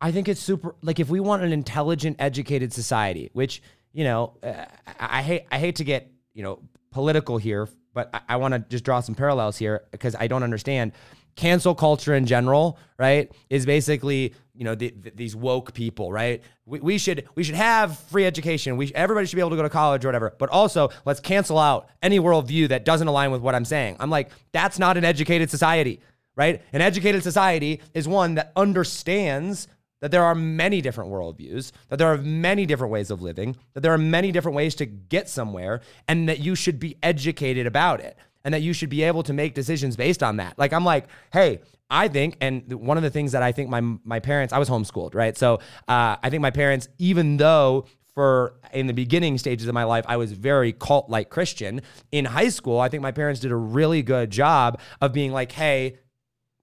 I think it's super like if we want an intelligent, educated society, which you know, uh, I hate I hate to get you know political here but I, I want to just draw some parallels here because I don't understand. Cancel culture in general, right, is basically you know the, the, these woke people, right? We, we should we should have free education. We everybody should be able to go to college or whatever. But also let's cancel out any worldview that doesn't align with what I'm saying. I'm like that's not an educated society, right? An educated society is one that understands that there are many different worldviews, that there are many different ways of living, that there are many different ways to get somewhere, and that you should be educated about it and that you should be able to make decisions based on that. Like I'm like, hey, I think, and one of the things that I think my my parents, I was homeschooled, right? So uh, I think my parents, even though for in the beginning stages of my life, I was very cult like Christian. In high school, I think my parents did a really good job of being like, hey,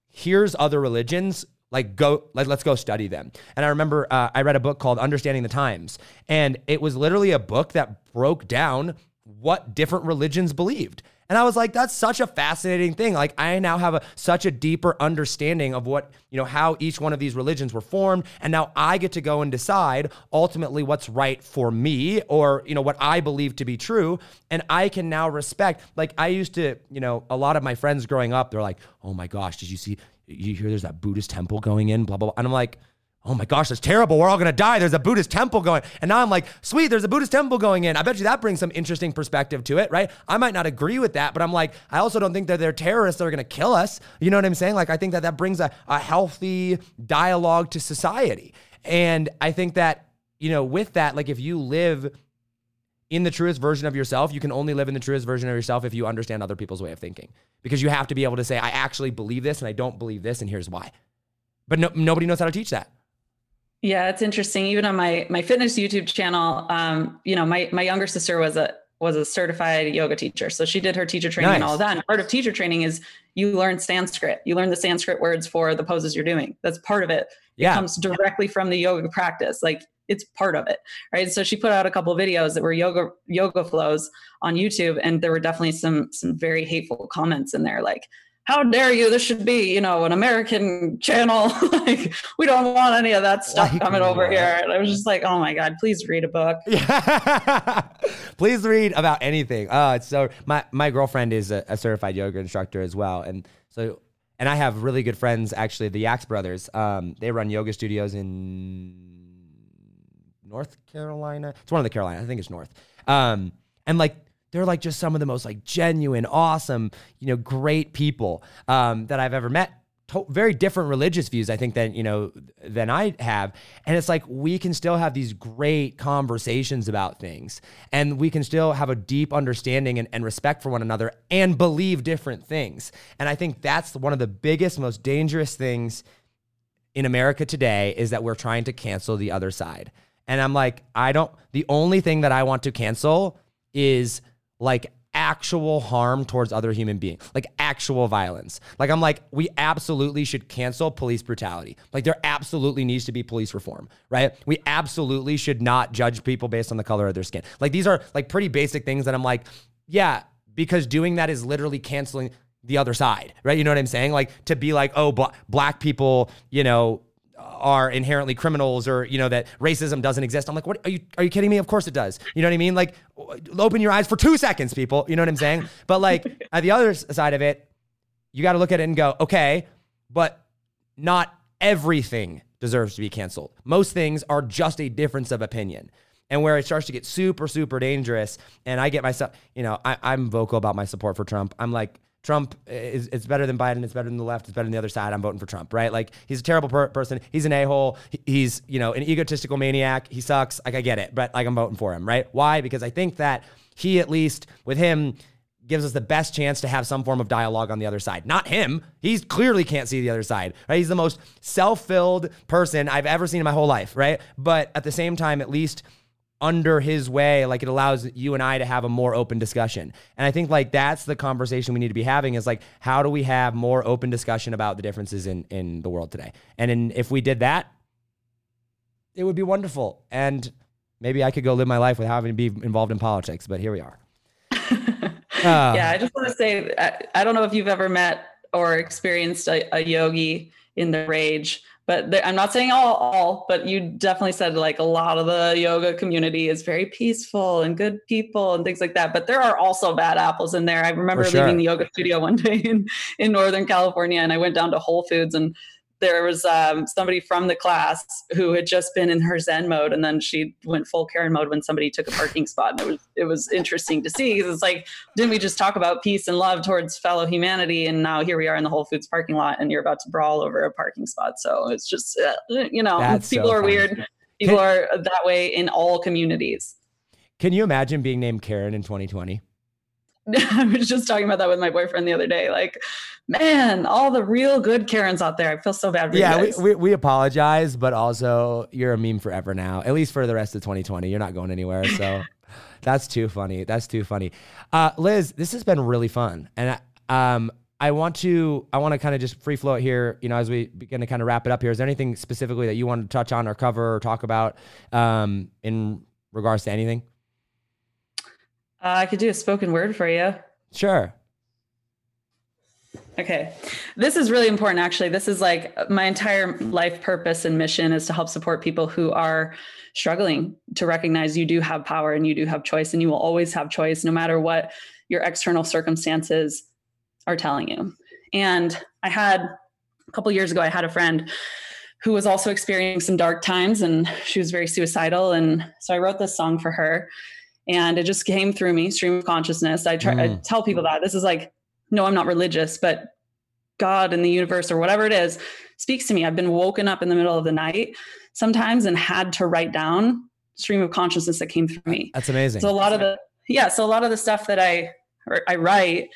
here's other religions like go like let's go study them and i remember uh, i read a book called understanding the times and it was literally a book that broke down what different religions believed and i was like that's such a fascinating thing. Like i now have a, such a deeper understanding of what you know how each one of these religions were formed. And now i get to go and decide ultimately what's right for me or you know what i believe to be true. And i can now respect like i used to you know a lot of my friends growing up they're like oh my gosh did you see you hear there's that Buddhist temple going in, blah, blah, blah. And I'm like, oh my gosh, that's terrible. We're all going to die. There's a Buddhist temple going. And now I'm like, sweet, there's a Buddhist temple going in. I bet you that brings some interesting perspective to it, right? I might not agree with that, but I'm like, I also don't think that they're terrorists that are going to kill us. You know what I'm saying? Like, I think that that brings a, a healthy dialogue to society. And I think that, you know, with that, like if you live in the truest version of yourself, you can only live in the truest version of yourself if you understand other people's way of thinking. Because you have to be able to say, I actually believe this and I don't believe this, and here's why. But no, nobody knows how to teach that. Yeah, it's interesting. Even on my my fitness YouTube channel, um, you know, my my younger sister was a was a certified yoga teacher. So she did her teacher training nice. and all that. And part of teacher training is you learn Sanskrit. You learn the Sanskrit words for the poses you're doing. That's part of it. Yeah. It comes directly from the yoga practice. Like it's part of it right so she put out a couple of videos that were yoga yoga flows on youtube and there were definitely some some very hateful comments in there like how dare you? This should be you know an american channel. Like we don't want any of that stuff like coming over here. And i was just like oh my god please read a book. Yeah. please read about anything. Oh it's so my my girlfriend is a, a certified yoga instructor as well. And so and i have really good friends actually the Yaks brothers. Um, they run yoga studios in North Carolina. It's one of the carolinas. I think it's North. Um, and like they're like just some of the most like genuine, awesome, you know, great people um, that I've ever met. To- very different religious views, I think, than you know than I have, and it's like we can still have these great conversations about things, and we can still have a deep understanding and, and respect for one another, and believe different things. And I think that's one of the biggest, most dangerous things in America today is that we're trying to cancel the other side. And I'm like, I don't, the only thing that I want to cancel is like actual harm towards other human beings, like actual violence. Like, I'm like, we absolutely should cancel police brutality. Like, there absolutely needs to be police reform, right? We absolutely should not judge people based on the color of their skin. Like, these are like pretty basic things that I'm like, yeah, because doing that is literally canceling the other side, right? You know what I'm saying? Like, to be like, oh, bl- black people, you know, are inherently criminals or you know that racism doesn't exist. I'm like, what are you are you kidding me? Of course it does. You know what I mean? Like open your eyes for 2 seconds, people. You know what I'm saying? But like at the other side of it, you got to look at it and go, okay, but not everything deserves to be canceled. Most things are just a difference of opinion. And where it starts to get super, super dangerous, and I get myself, you know, I, I'm vocal about my support for Trump. I'm like, Trump is better than Biden. It's better than the left. It's better than the other side. I'm voting for Trump, right? Like he's a terrible per- person. He's an a hole. He's you know an egotistical maniac. He sucks. Like I get it, but like I'm voting for him, right? Why? Because I think that he at least with him gives us the best chance to have some form of dialogue on the other side. Not him. He clearly can't see the other side. Right? He's the most self-filled person I've ever seen in my whole life, right? But at the same time, at least under his way like it allows you and I to have a more open discussion. And I think like that's the conversation we need to be having is like how do we have more open discussion about the differences in in the world today? And in, if we did that it would be wonderful. And maybe I could go live my life without having to be involved in politics, but here we are. uh, yeah, I just want to say I, I, don't know if you've ever met or experienced a, a yogi in the rage but there, I'm not saying all, all, but you definitely said like a lot of the yoga community is very peaceful and good people and things like that. But there are also bad apples in there. I remember sure. leaving the yoga studio one day in, in Northern California and I went down to Whole Foods and there was um, somebody from the class who had just been in her Zen mode, and then she went full Karen mode when somebody took a parking spot. And it was it was interesting to see because it's like, didn't we just talk about peace and love towards fellow humanity, and now here we are in the Whole Foods parking lot, and you're about to brawl over a parking spot. So it's just uh, you know, That's people so are funny. weird. People are that way in all communities. Can you imagine being named Karen in 2020? I was just talking about that with my boyfriend the other day. Like, man, all the real good Karens out there. I feel so bad for yeah, you. Yeah, we, we, we, apologize, but also you're a meme forever now, at least for the rest of 2020. You're not going anywhere. So that's too funny. That's too funny. Uh, Liz, this has been really fun. And um, I want to I want to kind of just free flow it here, you know, as we begin to kind of wrap it up here. Is there anything specifically that you want to touch on or cover or talk about um, in regards to anything? Uh, I could do a spoken word for you. Sure. Okay. This is really important, actually. This is like my entire life purpose and mission is to help support people who are struggling to recognize you do have power and you do have choice, and you will always have choice no matter what your external circumstances are telling you. And I had a couple years ago, I had a friend who was also experiencing some dark times and she was very suicidal. And so I wrote this song for her and it just came through me stream of consciousness. I try mm. i tell people that. This is like no i'm not religious but god and the universe or whatever it is speaks to me. I've been woken up in the middle of the night sometimes and had to write down stream of consciousness that came through me. That's amazing. So a lot of the yeah so a lot of the stuff that i i write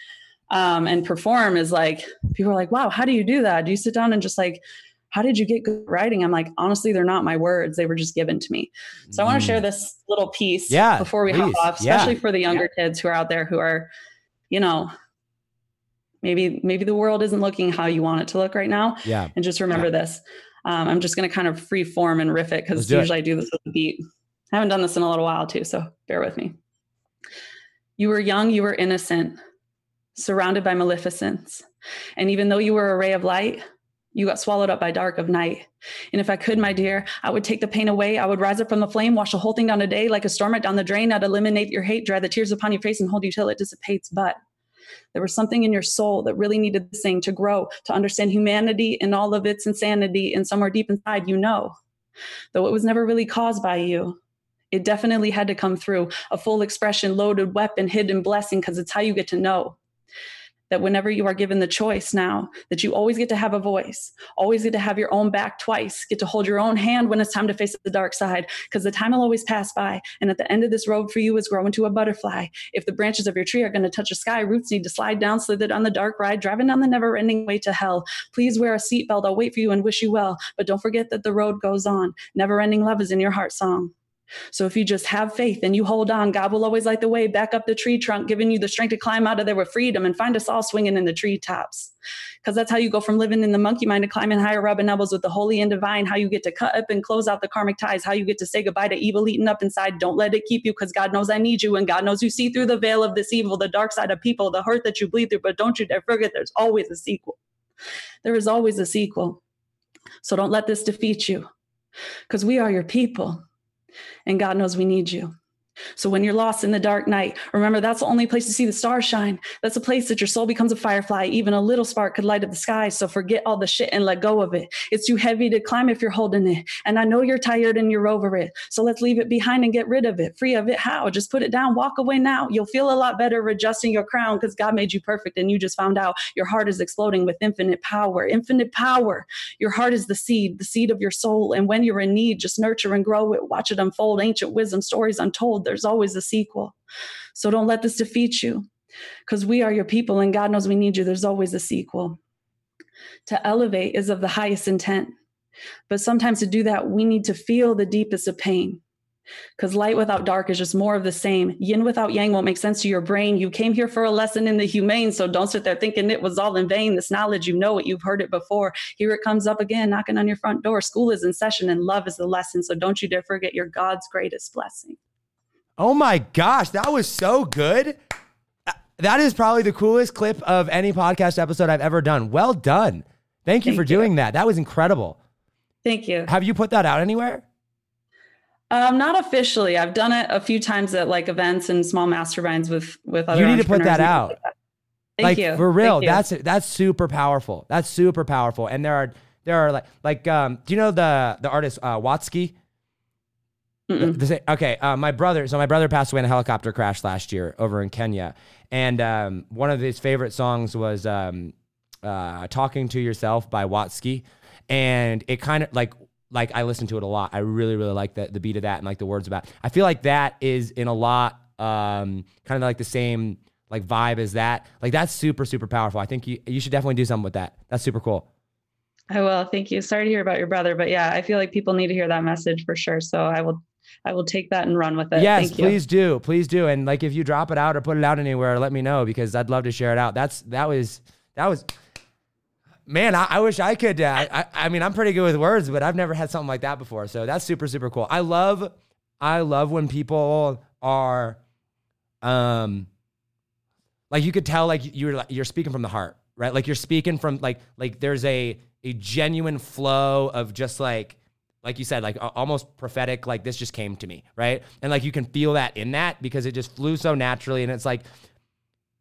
um, and perform is like people are like wow how do you do that? Do you sit down and just like how did you get good writing? I'm like, honestly, they're not my words. They were just given to me. So I want to share mm. this little piece yeah, before we please. hop off, especially yeah. for the younger yeah. kids who are out there who are, you know, maybe maybe the world isn't looking how you want it to look right now. Yeah. And just remember this. Um, I'm just going to kind of free form and riff it because usually it. I do this with a beat. I haven't done this in a little while too, so bear with me. You were young, you were innocent, surrounded by maleficence. And even though you were a ray of light, you got swallowed up by dark of night. And if I could, my dear, I would take the pain away. I would rise up from the flame, wash the whole thing down a day like a storm right down the drain. I'd eliminate your hate, dry the tears upon your face, and hold you till it dissipates. But there was something in your soul that really needed this thing to grow, to understand humanity and all of its insanity. And somewhere deep inside, you know, though it was never really caused by you. It definitely had to come through a full expression, loaded weapon, hidden blessing, because it's how you get to know that whenever you are given the choice now, that you always get to have a voice, always get to have your own back twice, get to hold your own hand when it's time to face the dark side, because the time will always pass by. And at the end of this road for you is growing to a butterfly. If the branches of your tree are going to touch the sky, roots need to slide down, slither on the dark ride, driving down the never ending way to hell. Please wear a seatbelt. I'll wait for you and wish you well. But don't forget that the road goes on. Never ending love is in your heart song. So if you just have faith and you hold on, God will always light the way back up the tree trunk, giving you the strength to climb out of there with freedom and find us all swinging in the treetops. Because that's how you go from living in the monkey mind to climbing higher, rubbing elbows with the holy and divine, how you get to cut up and close out the karmic ties, how you get to say goodbye to evil eating up inside. Don't let it keep you because God knows I need you and God knows you see through the veil of this evil, the dark side of people, the hurt that you bleed through. But don't you dare forget there's always a sequel. There is always a sequel. So don't let this defeat you because we are your people and God knows we need you. So when you're lost in the dark night, remember that's the only place to see the stars shine. That's a place that your soul becomes a firefly. Even a little spark could light up the sky. So forget all the shit and let go of it. It's too heavy to climb if you're holding it. And I know you're tired and you're over it. So let's leave it behind and get rid of it. Free of it. How? Just put it down. Walk away now. You'll feel a lot better adjusting your crown because God made you perfect and you just found out your heart is exploding with infinite power. Infinite power. Your heart is the seed, the seed of your soul. And when you're in need, just nurture and grow it. Watch it unfold. Ancient wisdom stories untold there's always a sequel. So don't let this defeat you because we are your people and God knows we need you. There's always a sequel. To elevate is of the highest intent. But sometimes to do that, we need to feel the deepest of pain. Because light without dark is just more of the same. Yin without yang won't make sense to your brain. You came here for a lesson in the humane, so don't sit there thinking it was all in vain. This knowledge, you know it, you've heard it before. Here it comes up again, knocking on your front door. School is in session and love is the lesson, so don't you dare forget your God's greatest blessing. Oh my gosh, that was so good. That is probably the coolest clip of any podcast episode I've ever done. Well done. Thank you Thank for doing you. that. That was incredible. Thank you. Have you put that out anywhere? Um, not officially. I've done it a few times at like events and small masterminds with with other. You need to put that out. Thank like you. for real, Thank you. that's that's super powerful. That's super powerful. And there are there are like like um, do you know the the artist uh, Watsky? The sa- okay, uh, my brother. So my brother passed away in a helicopter crash last year over in Kenya, and um, one of his favorite songs was um, uh, "Talking to Yourself" by Watsky, and it kind of like like I listen to it a lot. I really really like the the beat of that and like the words about. It. I feel like that is in a lot um, kind of like the same like vibe as that. Like that's super super powerful. I think you you should definitely do something with that. That's super cool. I will. Thank you. Sorry to hear about your brother, but yeah, I feel like people need to hear that message for sure. So I will, I will take that and run with it. Yes, Thank you. please do. Please do. And like if you drop it out or put it out anywhere, let me know because I'd love to share it out. That's that was that was man, I, I wish I could uh, I I mean, I'm pretty good with words, but I've never had something like that before. So that's super super cool. I love I love when people are um like you could tell like you're you're speaking from the heart, right? Like you're speaking from like like there's a a genuine flow of just like like you said like almost prophetic like this just came to me, right? And like you can feel that in that because it just flew so naturally and it's like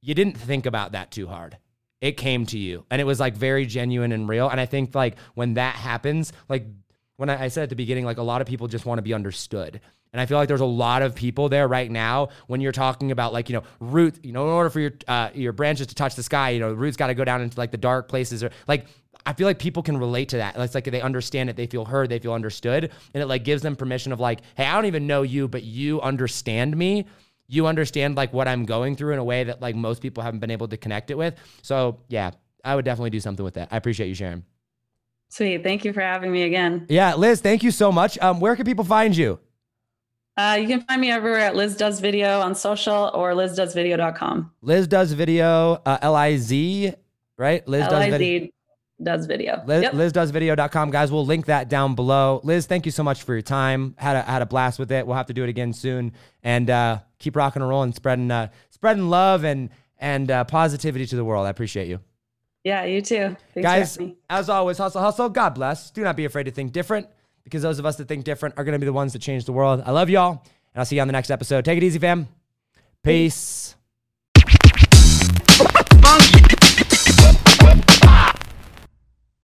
you didn't think about that too hard. It came to you and it was like very genuine and real and I think like when that happens like when I, said at the beginning, like a lot of people just want to be understood. And I feel like there's a lot of people there right now when you're talking about like, you know, root, you know, in order for your uh, your branches to touch the sky, you know, the roots got to go down into like the dark places or like I feel like people can relate to that. It's like they understand it, they feel heard, they feel understood, and it like gives them permission of like, hey, I don't even know you, but you understand me. You understand like what I'm going through in a way that like most people haven't been able to connect it with. So yeah, I would definitely do something with that. I appreciate you sharing. Sweet. Thank you for having me again. Yeah, Liz, thank you so much. Um, where can people find you? Uh, you can find me everywhere at Liz Does Video on social or lizdoesvideo.com. Liz does video, uh, L I Z, right? Liz does video. L-I-Z does video. Liz, Yep. LizDoesVideo.com, guys. We'll link that down below. Liz, thank you so much for your time. Had a had a blast with it. We'll have to do it again soon. And uh, keep rocking and rolling, spreading uh, spreading love and and uh, positivity to the world. I appreciate you, Yeah, you too. Thanks guys. for. As always, hustle, hustle. God bless. Do not be afraid to think different, because those of us that think different are going to be the ones that change the world. I love y'all, and I'll see you on the next episode. Take it easy, fam. Peace. Funky.